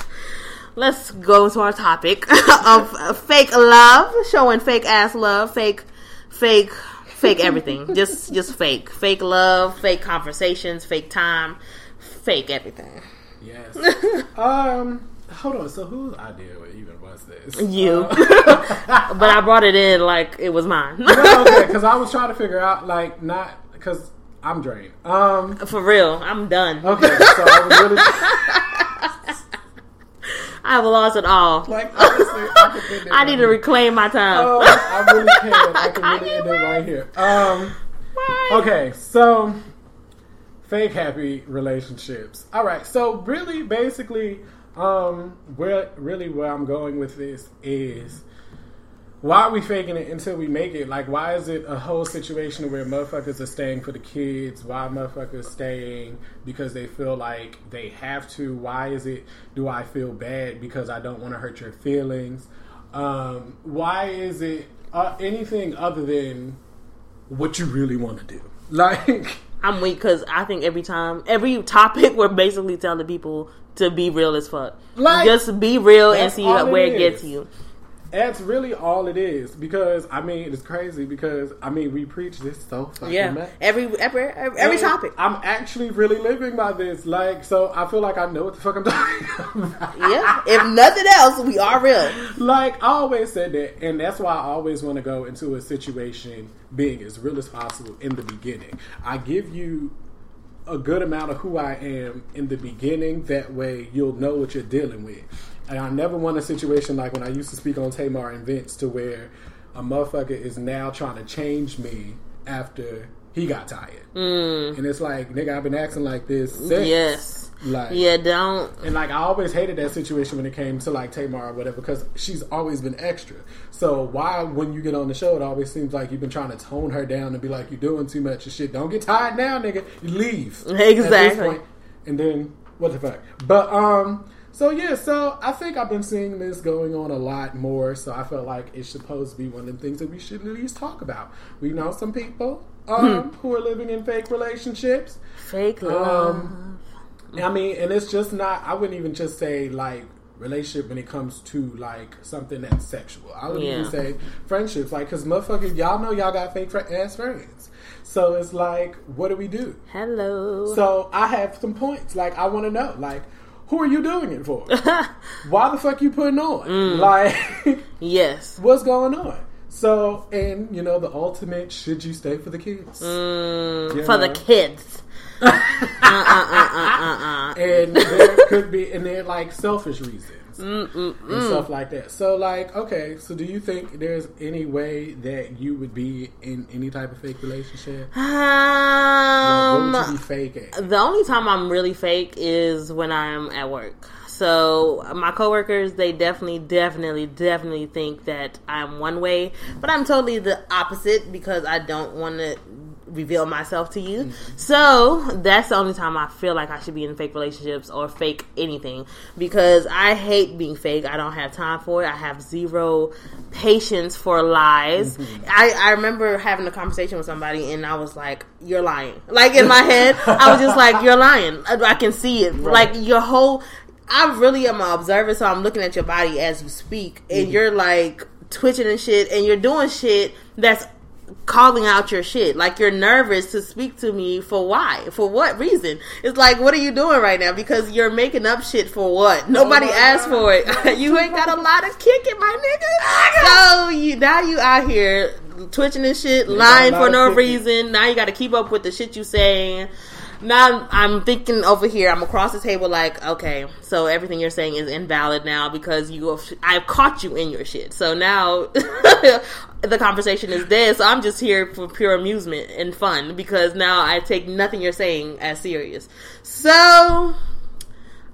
Let's go into our topic of fake love, showing fake ass love, fake, fake, fake everything. just, just fake, fake love, fake conversations, fake time, fake everything. Yes. um. Hold on. So whose idea even this? You, Uh, but I brought it in like it was mine. no, okay, because I was trying to figure out like not because I'm drained. Um. For real, I'm done. Okay. So I was really I have lost it all. like honestly, I could end it I need to reclaim my time. Oh, I really can. I can really end it right here. Um. Okay, so fake happy relationships. All right, so really, basically, um, where really where I'm going with this is why are we faking it until we make it? Like, why is it a whole situation where motherfuckers are staying for the kids? Why motherfuckers staying because they feel like they have to? Why is it? Do I feel bad because I don't want to hurt your feelings? Um, why is it uh, anything other than what you really want to do? Like, I'm weak because I think every time, every topic, we're basically telling people to be real as fuck. Like, Just be real and that's see all it where it is. gets you. that's really all it is. Because I mean, it's crazy. Because I mean, we preach this so fucking Yeah, much. every every every, every And topic. I'm actually really living by this. Like, so I feel like I know what the fuck I'm talking about. Yeah, if nothing else, we are real. Like, I always said that. And that's why I always want to go into a situation being as real as possible in the beginning. I give you a good amount of who I am in the beginning. That way you'll know what you're dealing with. And I never want a situation like when I used to speak on Tamar and Vince to where a motherfucker is now trying to change me after he got tired. Mm. And it's like, nigga, I've been acting like this since. Yes. Like, Yeah, don't. And like I always hated that situation when it came to like Tamar or whatever because she's always been extra. So why when you get on the show it always seems like you've been trying to tone her down and be like you're doing too much and shit. Don't get tired now, nigga. You leave. Exactly. And then what the fuck? But um so yeah, so I think I've been seeing this going on a lot more. So I felt like it's supposed to be one of the things that we should at least talk about. We know some people um, who are living in fake relationships. Fake love. Um, I mean, and it's just not. I wouldn't even just say like relationship when it comes to like something that's sexual. I would even say friendships, like because motherfuckers, y'all know y'all got fake fr- ass friends. So it's like, what do we do? Hello. So I have some points. Like I want to know, like. Who are you doing it for? Why the fuck you putting on? Mm. Like, yes. what's going on? So, and you know, the ultimate: should you stay for the kids? Mm, for the kids. Uh, and there could be and they're like selfish reasons and stuff like that. So like okay so do you think there's any way that you would be in any type of fake relationship? Like, Um, what would you be fake at? the only time I'm really fake is when I'm at work. So my coworkers, they definitely, definitely, definitely think that I'm one way, but I'm totally the opposite because I don't want to reveal myself to you. Mm-hmm. So that's the only time I feel like I should be in fake relationships or fake anything because I hate being fake. I don't have time for it. I have zero patience for lies. Mm-hmm. I, I remember having a conversation with somebody and I was like, "You're lying." Like in my head, I was just like, "You're lying." I, I can see it. Like your whole. I really am an observer, so I'm looking at your body as you speak, and mm-hmm. you're like twitching and shit, and you're doing shit that's calling out your shit. Like you're nervous to speak to me for why? For what reason? It's like, what are you doing right now? Because you're making up shit for what? Oh Nobody my asked God. for it. you ain't got a lot of kicking, my nigga. So you now you out here twitching and shit, a lying for no reason. Now you got to keep up with the shit you saying. Now I'm thinking over here. I'm across the table, like, okay, so everything you're saying is invalid now because you have, I've caught you in your shit. So now the conversation is. So I'm just here for pure amusement and fun because now I take nothing you're saying as serious. So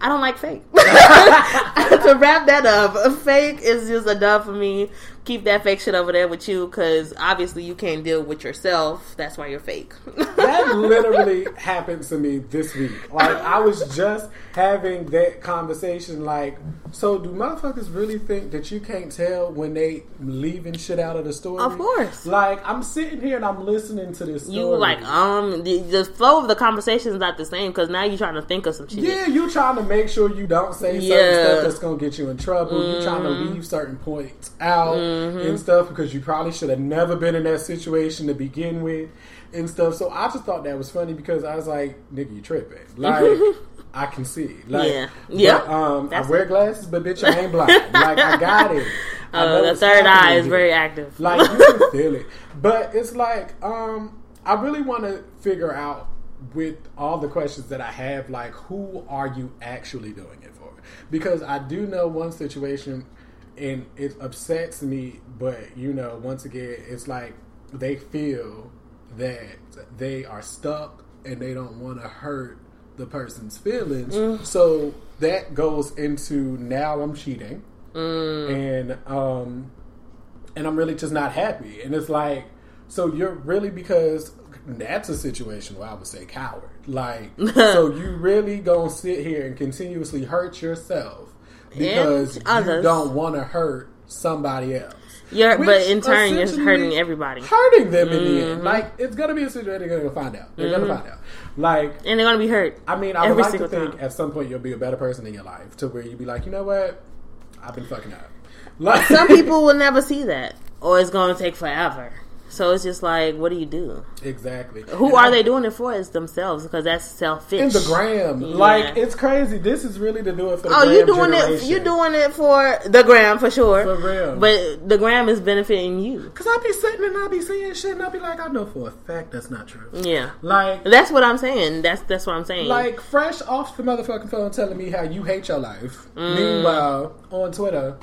I don't like fake. to wrap that up, fake is just a enough for me. Keep that fake shit over there with you because obviously you can't deal with yourself. That's why you're fake. that literally happened to me this week like i was just having that conversation like so do motherfuckers really think that you can't tell when they leaving shit out of the story Of course. like i'm sitting here and i'm listening to this story. you like um the, the flow of the conversation is not the same because now you're trying to think of some shit. Yeah, you trying to make sure you don't say certain Yeah. Mm-hmm. stuff that's gonna get you in trouble. You're trying to leave certain points out and stuff because you probably should have never been in that situation to begin with and stuff. So I just thought that was funny because I was like, "Nigga, you tripping?" Like I can see. Like, Yeah. but. Um, I wear glasses, but bitch, I ain't blind. like I got it. Uh, the third eye is very active. Like you can feel it. But it's like, um, I really want to figure out with all the questions that I have, like who are you actually doing it for? Because I do know one situation and it upsets me, but you know, once again, it's like they feel that they are stuck and they don't want to hurt the person's feelings. So that goes into now I'm cheating and um and I'm really just not happy. And it's like, so you're really because that's a situation where I would say coward. Like, so you really gonna sit here and continuously hurt yourself because And you don't want to hurt somebody else. You're, but in turn, you're hurting everybody, Hurting them in the Mm-hmm. end. Like, it's gonna be a situation they're gonna find out. They're gonna find out. Like, and they're gonna be hurt. I mean, I would like to think time. at some point you'll be a better person in your life to where you'd be like, you know what, I've been fucking up. Like Some people will never see that, or it's gonna take forever. So it's just like, what do you do? exactly. Who And are I- they doing it for? Is themselves because that's selfish. in the gram? Yeah. Like it's crazy. This is really to do it for the Oh, you doing generation. it? You doing it for the gram for sure. For real. But the gram is benefiting you. Cause I be sitting and I be seeing shit and I be like, I know for a fact that's not true. Yeah, Like, that's what I'm saying. That's that's what I'm saying. like fresh off the motherfucking phone telling me how you hate your life. Mm. Meanwhile, on Twitter,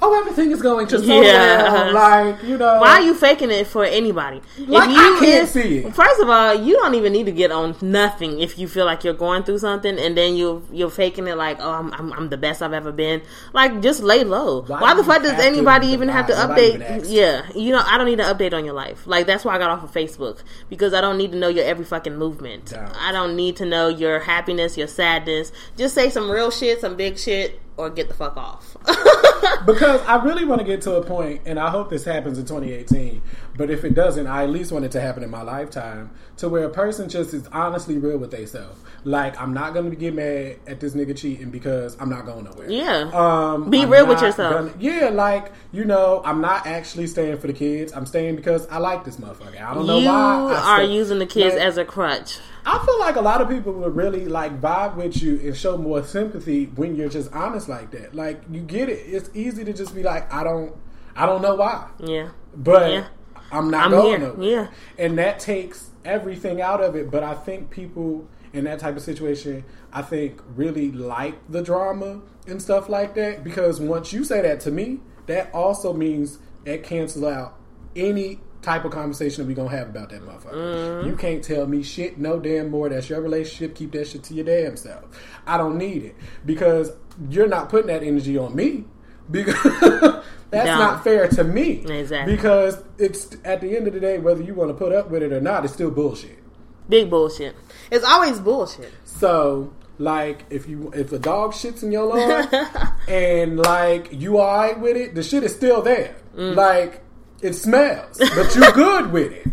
oh, everything is going just so Yeah. well. Uh-huh. Like, you know. Why are you faking it for anybody? Like, I can't see it. First of all, you don't even need to get on nothing if you feel like you're going through something, and then you you're faking it like, oh, I'm, I'm, I'm the best I've ever been. Like, just lay low. Why Why, the fuck does anybody even have to divide? Nobody even update? Yeah, you know, I don't need an update on your life. Like, that's why I got off of Facebook because I don't need to know your every fucking movement. Don't. I don't need to know your happiness, your sadness. Just say some real shit, some big shit, or get the fuck off. because I really want to get to a point, and I hope this happens in 2018. But if it doesn't, I at least want it to happen in my lifetime, to where a person just is honestly real with themselves. Like, I'm not going to be get mad at this nigga cheating because I'm not going nowhere. yeah. Um, Be I'm real with yourself. gonna- yeah, like you know, I'm not actually staying for the kids. I'm staying because I like this motherfucker. I don't know why. I are stay- using the kids Like, as a crutch. I feel like a lot of people would really like vibe with you and show more sympathy when you're just honest like that. Like you get it. It's easy to just be like, I don't, I don't know why, Yeah. but Yeah. I'm not I'm going here. nowhere. Yeah. and that takes everything out of it. But I think people in that type of situation, I think really like the drama and stuff like that because once you say that to me, that also means that cancels out any type of conversation that we gonna have about that motherfucker. Mm-hmm. You can't tell me shit no damn more. That's your relationship. Keep that shit to your damn self. I don't need it because you're not putting that energy on me because that's No. not fair to me. Exactly. Because it's at the end of the day, whether you want to put up with it or not, it's still bullshit. Big bullshit. It's always bullshit. So, like, if you if a dog shits in your lawn and like you alright with it, the shit is still there. Mm. Like, it smells, but you're good with it.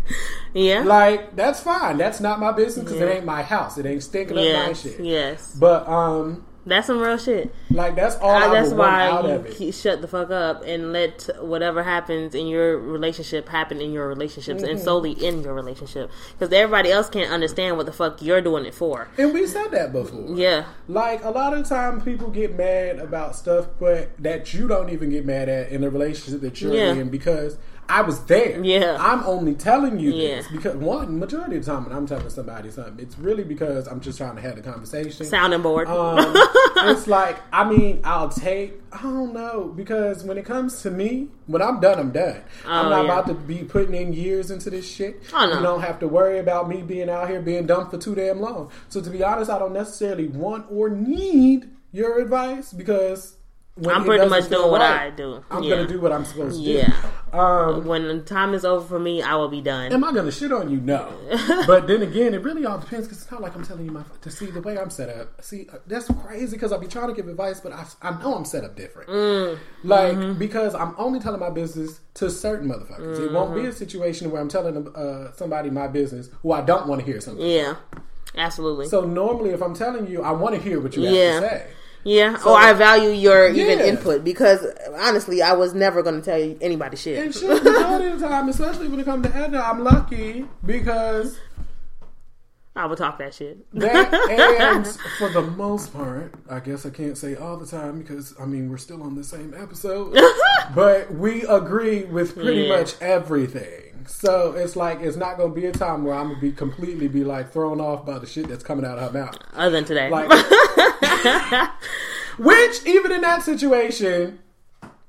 Yeah. Like, that's fine. That's not my business because Yeah. it ain't my house. It ain't stinking up my shit. Yes. But um, That's some real shit. like that's all Uh, I that's why out you of it. shut the fuck up and let whatever happens in your relationship happen in your relationships Mm-hmm. and solely in your relationship because everybody else can't understand what the fuck you're doing it for. and we said that before. Yeah. Like a lot of time, people get mad about stuff, but that you don't even get mad at in the relationship that you're Yeah. in because I was there. Yeah. I'm only telling you Yeah. this because one majority of the time when I'm telling somebody something, it's really because I'm just trying to have a conversation. Sounding board. Um, it's like I mean, I'll take. I don't know because when it comes to me, when I'm done, I'm done. I'm Oh, not yeah. about to be putting in years into this shit. Oh, no. You don't have to worry about me being out here being dumb for too damn long. So to be honest, I don't necessarily want or need your advice because I'm pretty much doing what right, I do. I'm Yeah. gonna do what I'm supposed to Yeah. do. Um, when the time is over for me, I will be done. Am I gonna shit on you? No. but then again, it really all depends because it's not like I'm telling you my to see the way I'm set up. See, uh, that's crazy because I be trying to give advice, but I, I know I'm set up different. Mm. Like Mm-hmm. because I'm only telling my business to certain motherfuckers. It won't Mm-hmm. be a situation where I'm telling uh, somebody my business who I don't want to hear something. yeah. Absolutely. So normally, if I'm telling you, I want to hear what you Yeah. have to say. Yeah. or oh, I value your even input because honestly, I was never going to tell you anybody shit. And shit, majority of the time, especially when it comes to Edna, I'm lucky because I would talk that shit. That and for the most part, I guess I can't say all the time because I mean we're still on the same episode, but we agree with pretty Yeah. much everything. So it's like it's not gonna be a time where I'm gonna be completely be like thrown off by the shit that's coming out of her mouth. Other than today. Like, which even in that situation,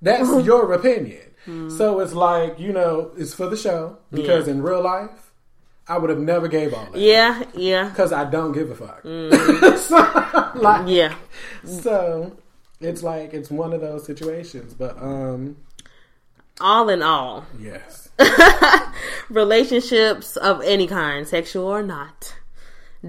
that's your opinion. So it's like you know it's for the show because Yeah. in real life, I would have never gave all that yeah. Yeah. because I don't give a fuck. Mm. so, like, Yeah. so it's like it's one of those situations. But um, All in all, yes, relationships of any kind, sexual or not,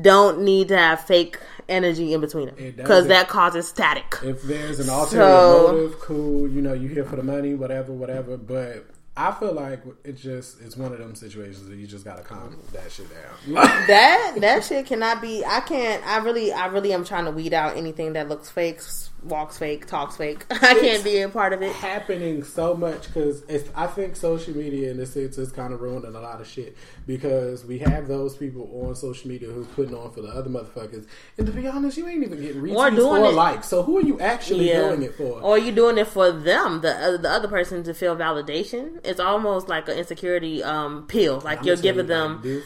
don't need to have fake energy in between them It because that causes static. if there's an ulterior So- motive, cool. You know, you here for the money, whatever, whatever. But I feel like it just it's one of them situations that you just gotta calm that shit down. that that shit cannot be. I can't. I really, I really am trying to weed out anything that looks fake, walks fake, talks fake. I can't be a part of it. happening so much because it's. I think social media in this sense is kind of ruining a lot of shit because we have those people on social media who's putting on for the other motherfuckers, and to be honest, you ain't even getting retweets or, doing it- likes. So who are you actually Yeah. doing it for? Or you doing it for them, the uh, the other person to feel validation. It's almost like an insecurity um pill. Like I'ma you're giving you them. like.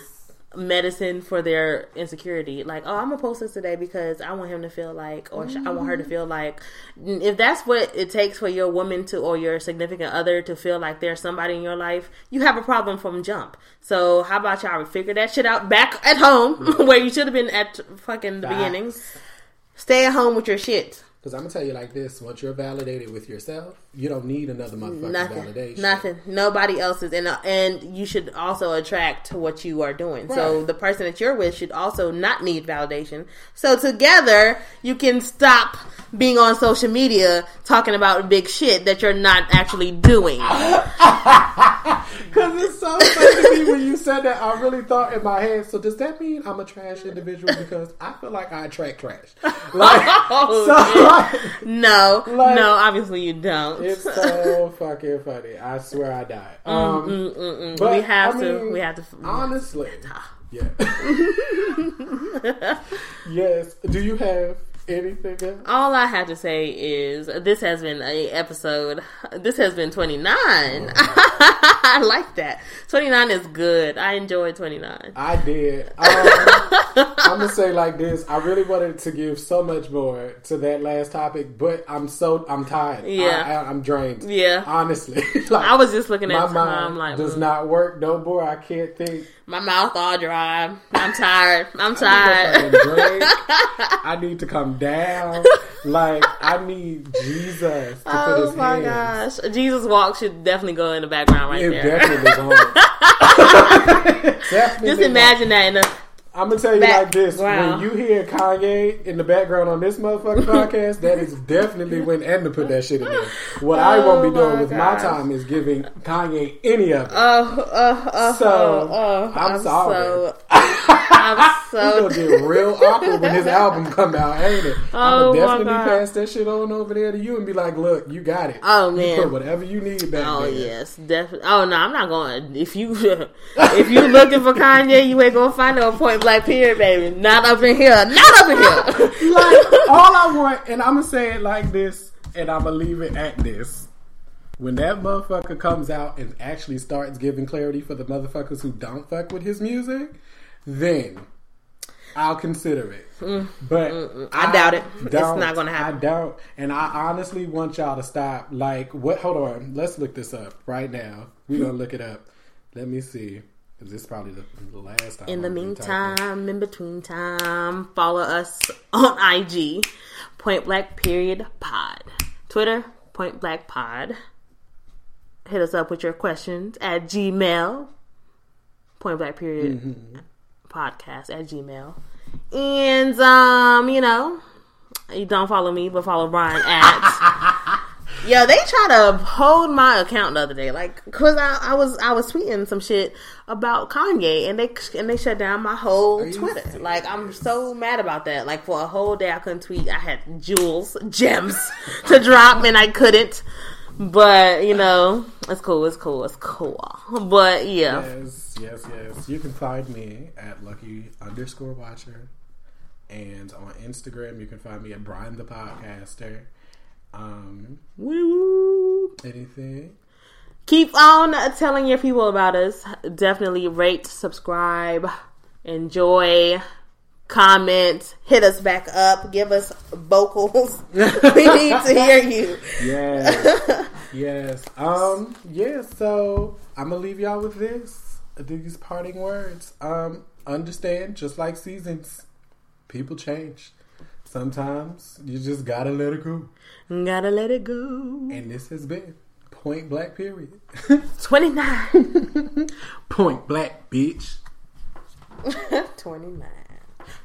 Medicine for their insecurity. Like, oh, I'm gonna post this today because I want him to feel like, or sh I want her to feel like. If that's what it takes for your woman to, or your significant other to feel like there's somebody in your life, you have a problem from jump. So how about y'all figure that shit out back at home where you should have been at fucking the beginnings. Stay at home with your shit. Because I'm gonna tell you like this: once you're validated with yourself, you don't need another motherfucking Nothing. validation. Nothing. Nobody else's, and uh, and you should also attract to what you are doing. So the person that you're with should also not need validation. So together you can stop being on social media talking about big shit that you're not actually doing. Because it's so funny to me when you said that. I really thought in my head. So does that mean I'm a trash individual? Because I feel like I attract trash. Like, Oh, so like, no, Like- no, obviously you don't. It's so fucking funny. I swear I died. Mm, mm, um, Mm-mm. but, we have I to. mean, we have to. Honestly, yeah. yes. Do you have anything else? All I have to say is this has been a episode. This has been 29. I like that. 29 is good. I enjoyed 29. I did. Um, I'm gonna say like this. I really wanted to give so much more to that last topic, but I'm so I'm tired. Yeah. I, am drained. Yeah. honestly. like, I was just looking my at time. mind like, does mm, not work no more. I can't think. My mouth all dry. I'm tired. I'm I tired. fucking. I need to come down. Like I need Jesus to put Oh my hands. gosh. Jesus Walk should definitely go in the background right It there. definitely definitely Just imagine that in a I'm gonna tell you like this: when you hear Kanye in the background on this motherfucking podcast, that is definitely when Edna put that shit in there. What I won't be Oh doing my with my time is giving Kanye any of it. Oh, oh, oh, So, oh, oh, I'm sorry. So, I'm It's so gonna get real awkward when his album come out, ain't it? Oh, I'm gonna definitely pass that shit on over there to you and be like, "Look, you got it. Oh, you man. put whatever you need back Oh there." yes, definitely. Oh no, I'm not going. If you if you looking for Kanye, you ain't gonna find no point blank period, baby. Not up in here. Not up in here. like all I want, and I'm gonna say it like this, and I'm gonna leave it at this. When that motherfucker comes out and actually starts giving clarity for the motherfuckers who don't fuck with his music, then I'll consider it. But Mm, I doubt it. It's not gonna happen. I doubt, and I honestly want y'all to stop. Like, what? Hold on, let's look this up right now. We're gonna look it up. Let me see. 'Cause this is probably the, the last time. In the I'm gonna be typing. meantime, in between time, follow us on IG, Point Black Period Pod, Twitter, Point Black Pod. Hit us up with your questions at Gmail, Point Black Period Mm-hmm. Podcast at Gmail, and um, you know, you don't follow me, but follow Brian at. Yo, they try to hold my account the other day, like, cause I, I was I was tweeting some shit about Kanye, and they and they shut down my whole Twitter. serious? Like, I'm so mad about that. Like, for a whole day, I couldn't tweet. I had jewels, gems to drop, and I couldn't. But you know, it's cool. It's cool. It's cool. But yeah, Yes, yes, yes. You can find me at lucky underscore watcher. And on Instagram, you can find me at Brian the Podcaster. Um, Woo. anything? keep on telling your people about us. Definitely rate, subscribe, enjoy, comment, hit us back up, give us vocals. we need to hear you. Yes, yes. Um, yeah. So I'm gonna leave y'all with this. These parting words. Um, understand, just like seasons, people change. Sometimes you just gotta let it go. Gotta let it go. And this has been Point Black. Period. 29. Point Black, bitch. 29.